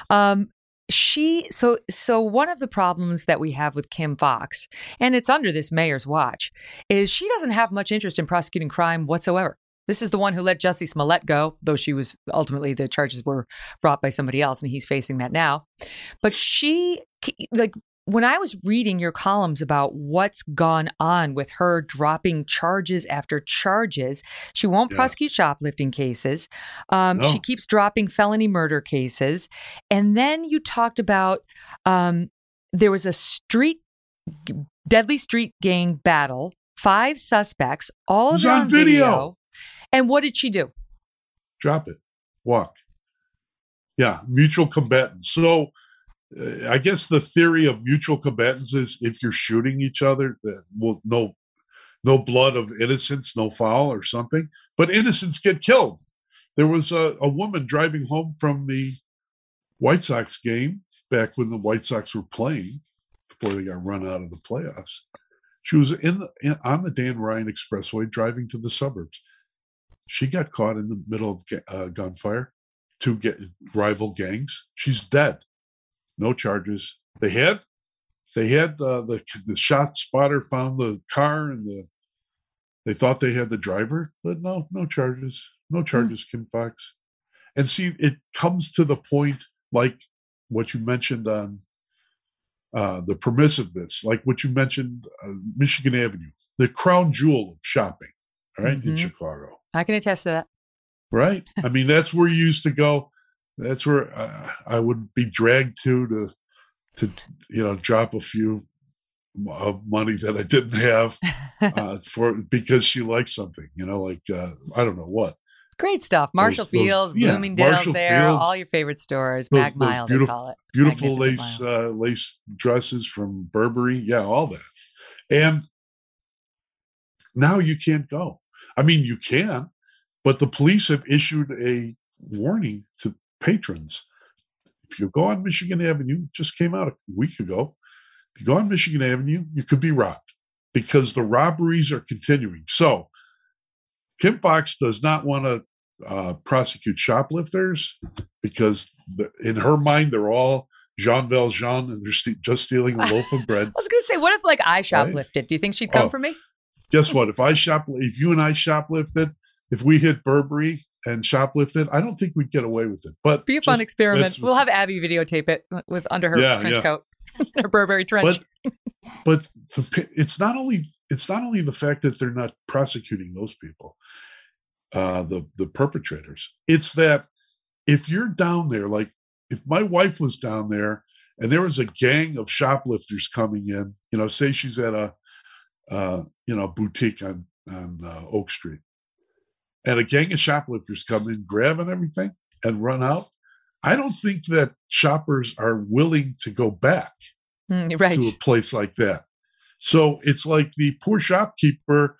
A: Um, she so so one of the problems that we have with Kim Foxx, and it's under this mayor's watch, is she doesn't have much interest in prosecuting crime whatsoever. This is the one who let Jussie Smollett go, though she was ultimately the charges were brought by somebody else, and he's facing that now. But she, like, when I was reading your columns about what's gone on with her dropping charges after charges, she won't
W: Yeah.
A: prosecute shoplifting cases. Um,
W: No.
A: She keeps dropping felony murder cases. And then you talked about um, there was a street, deadly street gang battle, five suspects, all of
O: on video.
A: video. And what did she do?
O: drop it walk yeah mutual combatants so i guess the theory of mutual combatants is if you're shooting each other well no no blood of innocence no foul or something but innocents get killed. There was a, a woman driving home from the white sox game back when the white sox were playing before they got run out of the playoffs. She was in, the, in on the dan ryan expressway driving to the suburbs. She got caught in the middle of uh, gunfire two rival gangs. She's dead no charges. They had they had uh, the the shot spotter found the car and the they thought they had the driver but no no charges no charges kim foxx. And see it comes to the point like what you mentioned on uh, the permissiveness like what you mentioned uh, michigan avenue the crown jewel of shopping right in
A: Mhm.
O: chicago.
A: I can attest to that.
O: right? I mean that's where you used to go that's where uh, i would be dragged to to to you know drop a few of money that i didn't have uh, for because she likes something you know like uh, i don't know what
A: Great stuff. Marshall
O: Those- those-
A: Fields,
O: yeah,
A: Bloomingdale's
O: Marshall
A: there,
O: Fields.
A: all your favorite stores,
O: Those-
A: Mag
O: those
A: Mile, they
O: beautiful,
A: call it.
O: beautiful lace uh, lace dresses from burberry yeah all that and now you can't go i mean you can but the police have issued a warning to patrons if you go on michigan avenue just came out a week ago if you go on michigan avenue you could be robbed because the robberies are continuing so kim foxx does not want to uh, prosecute shoplifters because the, in her mind they're all Jean Valjean and they're ste- just stealing a loaf of bread.
A: I was going to say, what if like I shoplifted? Do you think she'd come
O: Oh.
A: for me?
O: Guess what? If I shop, if you and I shoplifted, if we hit Burberry and shoplifted, I don't think we'd get away with it. But
A: Be a fun
O: just-
A: experiment. We'll have Abby videotape it with under her
O: Yeah,
A: trench
O: yeah.
A: coat, her Burberry trench.
O: But but the, it's not only it's not only the fact that they're not prosecuting those people, uh, the the perpetrators. It's that if you're down there, like if my wife was down there and there was a gang of shoplifters coming in, you know, say she's at a uh, you know boutique on on uh, Oak Street, and a gang of shoplifters come in, grabbing everything and run out. I don't think that shoppers are willing to go back
A: Mm, right.
O: to a place like that. So it's like the poor shopkeeper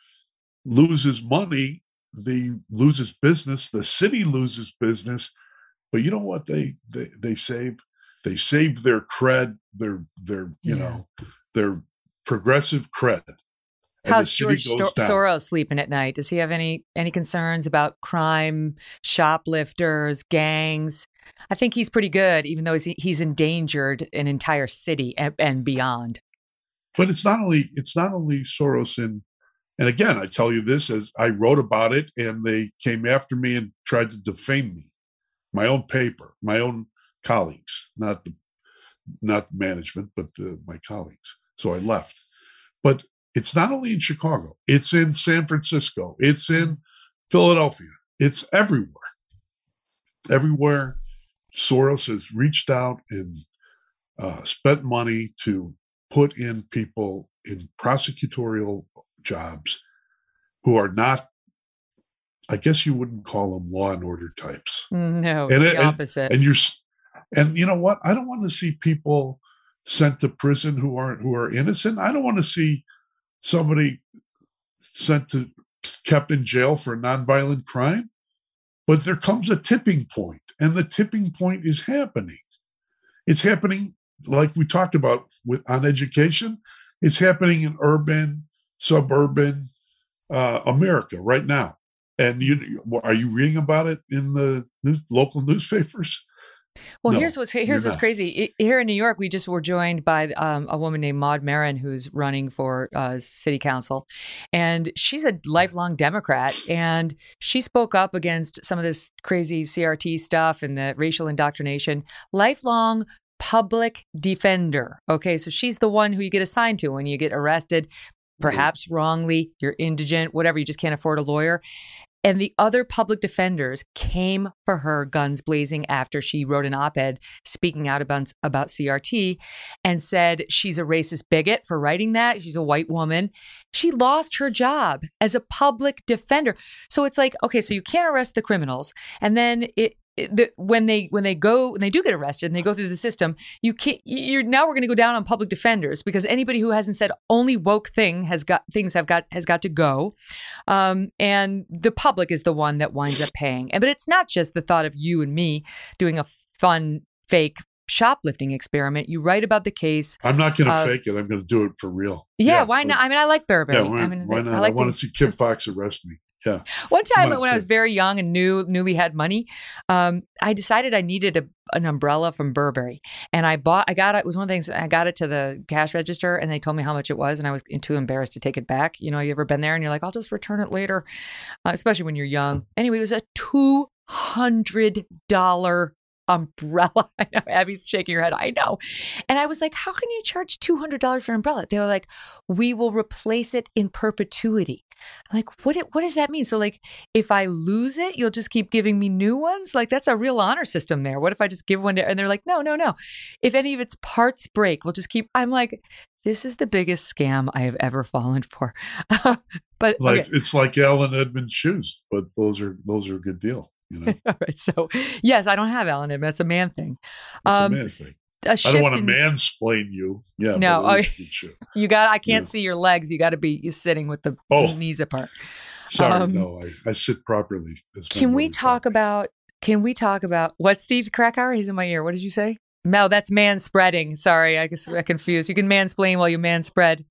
O: loses money they loses business, the city loses business, but you know what they they, they save? They save their cred, their their you yeah. know their progressive cred.
A: How's George Soros sleeping at night? Does he have any any concerns about crime, shoplifters, gangs? I think he's pretty good, even though he's, he's endangered an entire city and, and beyond.
O: But it's not only it's not only Soros and and again, I tell you this as I wrote about it, and they came after me and tried to defame me. My own paper, my own colleagues, not the not management, but the, my colleagues. So I left. But it's not only in Chicago, it's in San Francisco, it's in Philadelphia, it's everywhere. Everywhere, Soros has reached out and uh, spent money to put in people in prosecutorial jobs who are not I guess you wouldn't call them law and order types.
A: No, and, the opposite.
O: And, and you're, and you know what? I don't want to see people sent to prison who aren't who are innocent. I don't want to see somebody sent to kept in jail for a nonviolent crime. But there comes a tipping point, and the tipping point is happening. It's happening, like we talked about with on education. It's happening in urban, suburban uh, America right now. And you are you reading about it in the news, local newspapers?
A: Well, no, here's what's here's what's crazy. Here in New York, we just were joined by um, a woman named Maud Maron, who's running for uh, city council, and she's a lifelong Democrat. And she spoke up against some of this crazy CRT stuff and the racial indoctrination. Lifelong public defender. Okay, so she's the one who you get assigned to when you get arrested perhaps wrongly, you're indigent, whatever, you just can't afford a lawyer. And the other public defenders came for her guns blazing after she wrote an op ed speaking out about, about CRT and said she's a racist bigot for writing that. She's a white woman. She lost her job as a public defender. So it's like, okay, so you can't arrest the criminals. And then it, the, when they when they go when they do get arrested and they go through the system, you can't. You're now we're going to go down on public defenders because anybody who hasn't said only woke thing has got things have got has got to go, um, and the public is the one that winds up paying. And but it's not just the thought of you and me doing a fun fake shoplifting experiment. You write about the case.
O: I'm not going to uh, fake it. I'm going to do it for real.
A: Yeah, yeah why not? I mean, I like Burberry. Yeah, why,
O: I
A: mean,
O: why not? I, like I want to see Kim Foxx arrest me. Yeah.
A: One time when I was very young and new, newly had money, um, I decided I needed a, an umbrella from Burberry, and I bought. I got it. it. Was one of the things I got it to the cash register, and they told me how much it was, and I was too embarrassed to take it back. You know, you ever been there and you're like, I'll just return it later, uh, especially when you're young. Anyway, it was a two hundred dollar umbrella. I know Abby's shaking her head. I know. And I was like, how can you charge $200 for an umbrella? They were like, we will replace it in perpetuity. I'm like, what, what does that mean? So, like, if I lose it, you'll just keep giving me new ones? Like, that's a real honor system there. What if I just give one to, and they're like, no, no, no. If any of its parts break, we'll just keep, I'm like, this is the biggest scam I have ever fallen for. but
O: like, okay. it's like Allen Edmonds shoes, but those are, those are a good deal. You know?
A: All right. So, yes, I don't have Allen Edmonds. That's a man thing.
O: Um, a man thing. I don't want to in... mansplain you. Yeah.
A: No, oh, you got. I can't yeah. see your legs. You got to be sitting with the oh. knees apart.
O: Sorry, um, no, I, I sit properly.
A: Can we talk about? Can we talk about what Steve Krakauer? He's in my ear. What did you say? No, that's man spreading. Sorry, I guess I confused. You can mansplain while you manspread.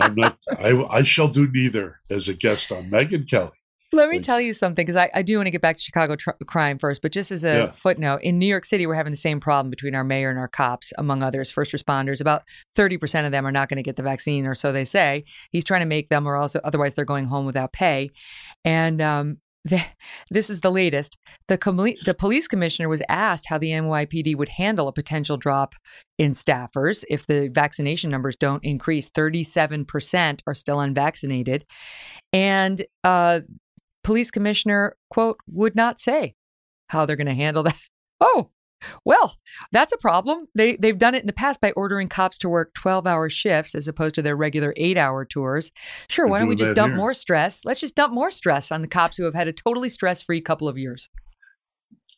O: I'm not. I, I shall do neither as a guest on Megyn Kelly.
A: Let me tell you something because I, I, do want to get back to Chicago tr- crime first, but just as a yeah. footnote, in New York City, we're having the same problem between our mayor and our cops, among others, first responders. About 30% of them are not going to get the vaccine, or so they say. He's trying to make them, or also otherwise they're going home without pay. And um, the, this is the latest. The, com- the police commissioner was asked how the NYPD would handle a potential drop in staffers if the vaccination numbers don't increase. 37% are still unvaccinated. And uh, police commissioner, quote, would not say how they're going to handle that. Oh, well, that's a problem. They they've done it in the past by ordering cops to work 12-hour shifts as opposed to their regular 8-hour tours. Sure, why don't we just dump here. more stress? Let's just dump more stress on the cops who have had a totally stress-free couple of years.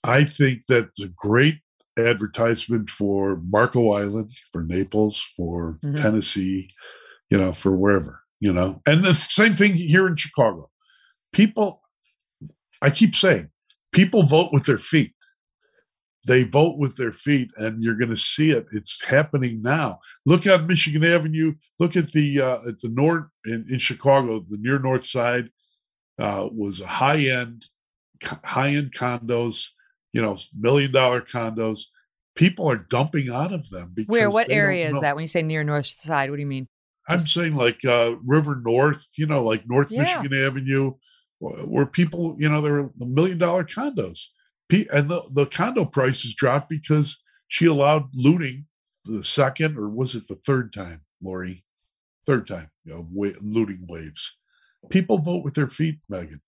O: I think that's a great advertisement for Marco Island, for Naples, for mm-hmm. Tennessee, you know, for wherever, you know. And the same thing here in Chicago people I keep saying, people vote with their feet. They vote with their feet, and you're going to see it. It's happening now. Look at Michigan Avenue. Look at the uh, at the north in, in Chicago. The near north side uh, was a high end, high end condos. You know, million dollar condos. People are dumping out of them. Because
A: Where? What area is that? When you say near north side, what do you mean?
O: I'm saying like uh, River North. You know, like North yeah. Michigan Avenue, where people, you know, there the million dollar condos and the, the condo prices dropped because she allowed looting the second or was it the third time, Lori? Third time, you know, wa- looting waves. People vote with their feet, Megyn.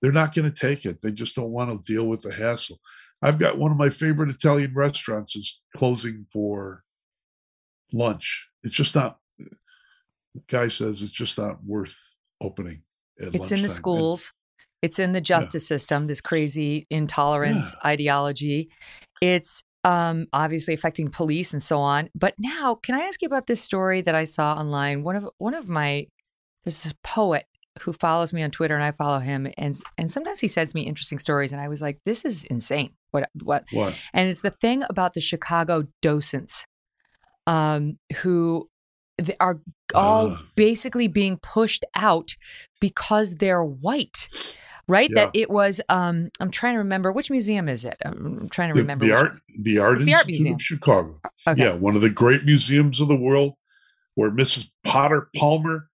O: They're not going to take it. They just don't want to deal with the hassle. I've got one of my favorite Italian restaurants is closing for lunch. It's just not. The guy says it's just not worth opening.
A: It's lunchtime. in the schools. It's in the justice yeah. system, this crazy intolerance yeah. ideology. It's um, obviously affecting police and so on. But now, can I ask you about this story that I saw online? One of one of my there's this poet who follows me on Twitter, and I follow him, and and sometimes he sends me interesting stories, and I was like, this is insane. What what?
O: What?
A: And it's the thing about the Chicago docents, um, who are all uh. basically being pushed out because they're white right? Yeah. That it was. Um, I'm trying to remember which museum is it. I'm trying to remember
O: the art, the art, the art museum of Chicago. Okay. Yeah, one of the great museums of the world, where Mrs. Potter Palmer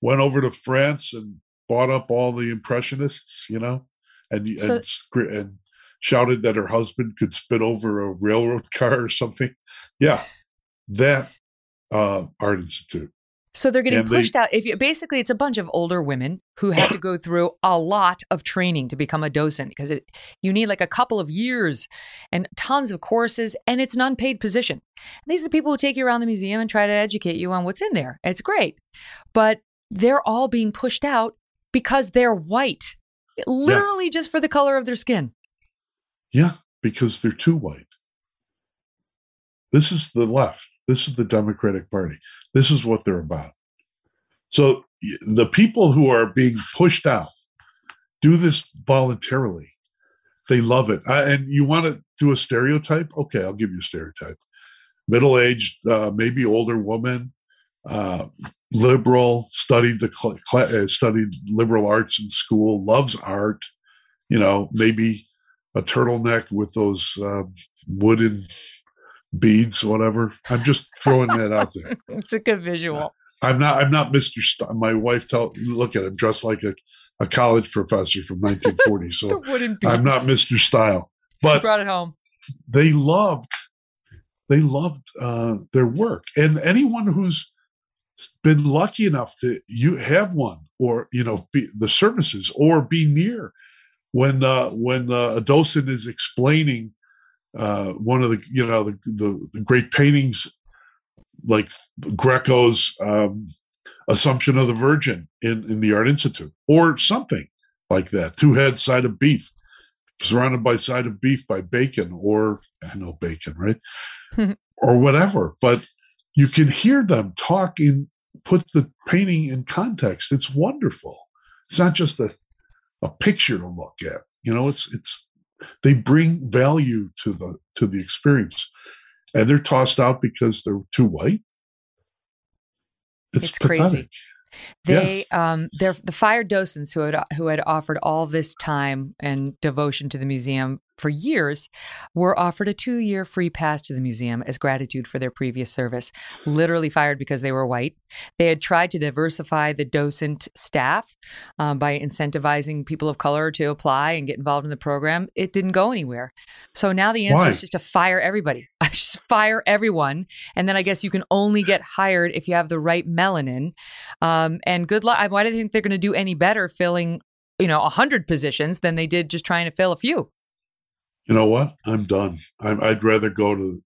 O: went over to France and bought up all the impressionists. You know, and so, and, and shouted that her husband could spit over a railroad car or something. Yeah, that uh, art institute.
A: So they're getting and pushed they, out. If you, basically, it's a bunch of older women who have to go through a lot of training to become a docent because it, you need like a couple of years and tons of courses, and it's an unpaid position. And these are the people who take you around the museum and try to educate you on what's in there. It's great, but they're all being pushed out because they're white, literally yeah. just for the color of their skin.
O: Yeah, because they're too white. This is the left. This is the Democratic Party. This is what they're about. So the people who are being pushed out do this voluntarily. They love it. I, and you want to do a stereotype? Okay, I'll give you a stereotype. Middle aged, uh, maybe older woman, uh, liberal, studied the cl- cl- uh, studied liberal arts in school, loves art. You know, maybe a turtleneck with those uh, wooden beads, whatever. I'm just throwing that out there.
A: it's a good visual.
O: I'm not. I'm not Mr. St- my wife tell look at him dressed like a, a college professor from 1940. So I'm not Mr. Style. But
A: she brought it home.
O: They loved. They loved uh, their work, and anyone who's been lucky enough to you have one or you know be, the services or be near when uh, when uh, a docent is explaining uh, one of the you know the, the, the great paintings like Greco's um, Assumption of the Virgin in, in the Art Institute, or something like that. Two heads, side of beef, surrounded by side of beef by bacon, or I know bacon, right? or whatever. But you can hear them talking, put the painting in context. It's wonderful. It's not just a, a picture to look at. You know, it's it's they bring value to the to the experience. And they're tossed out because they're too white?
A: It's, it's crazy. they yeah. um they're the fired docents who had who had offered all this time and devotion to the museum for years were offered a two year free pass to the museum as gratitude for their previous service, literally fired because they were white. They had tried to diversify the docent staff um, by incentivizing people of color to apply and get involved in the program. It didn't go anywhere. So now the answer Why? is just to fire everybody. just fire everyone. And then I guess you can only get hired if you have the right melanin. Um, and good luck. Why do you think they're going to do any better filling you know, a hundred positions than they did just trying to fill a few
O: you know what? I'm done. i would rather go to.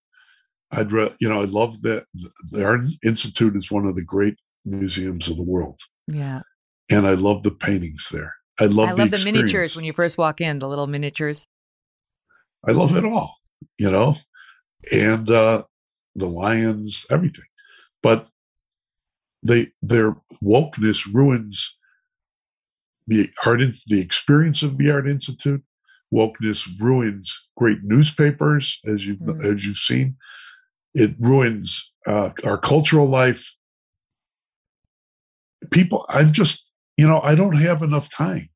O: I'd rather, you know, I love that the Art Institute is one of the great museums of the world.
A: Yeah.
O: And I love the paintings there. I love. I
A: love
O: the,
A: the miniatures when you first walk in, the little miniatures.
O: I love it all, you know, and uh, the lions, everything, but they their wokeness ruins the art, the experience of the Art Institute. Wokeness ruins great newspapers, as you've mm. as you've seen. It ruins uh, our cultural life. People, I'm just, you know, I don't have enough time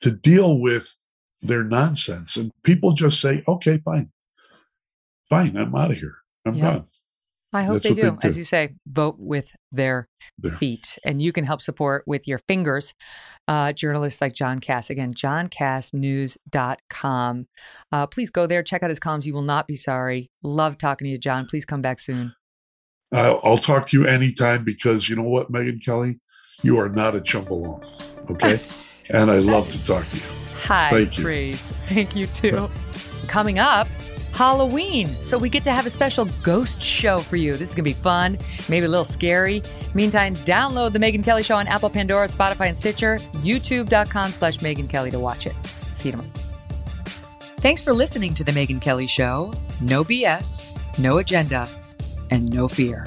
O: to deal with their nonsense, and people just say, "Okay, fine, fine, I'm out of here. I'm yeah. gone."
A: I hope they do. they do. As you say, vote with their feet. And you can help support with your fingers uh, journalists like John Kass. Again, johnkassnews.com. Uh, please go there, check out his columns. You will not be sorry. Love talking to you, John. Please come back soon.
O: Uh, I'll talk to you anytime because you know what, Megyn Kelly? You are not a chumbolone. Okay? and I love to talk to you.
A: Hi, Thank you. praise. Thank you too. Coming up, Halloween. So we get to have a special ghost show for you. This is going to be fun, maybe a little scary. Meantime, download The Megyn Kelly Show on Apple, Pandora, Spotify, and Stitcher, youtube.com slash Megyn Kelly to watch it. See you tomorrow. Thanks for listening to The Megyn Kelly Show. No BS, no agenda, and no fear.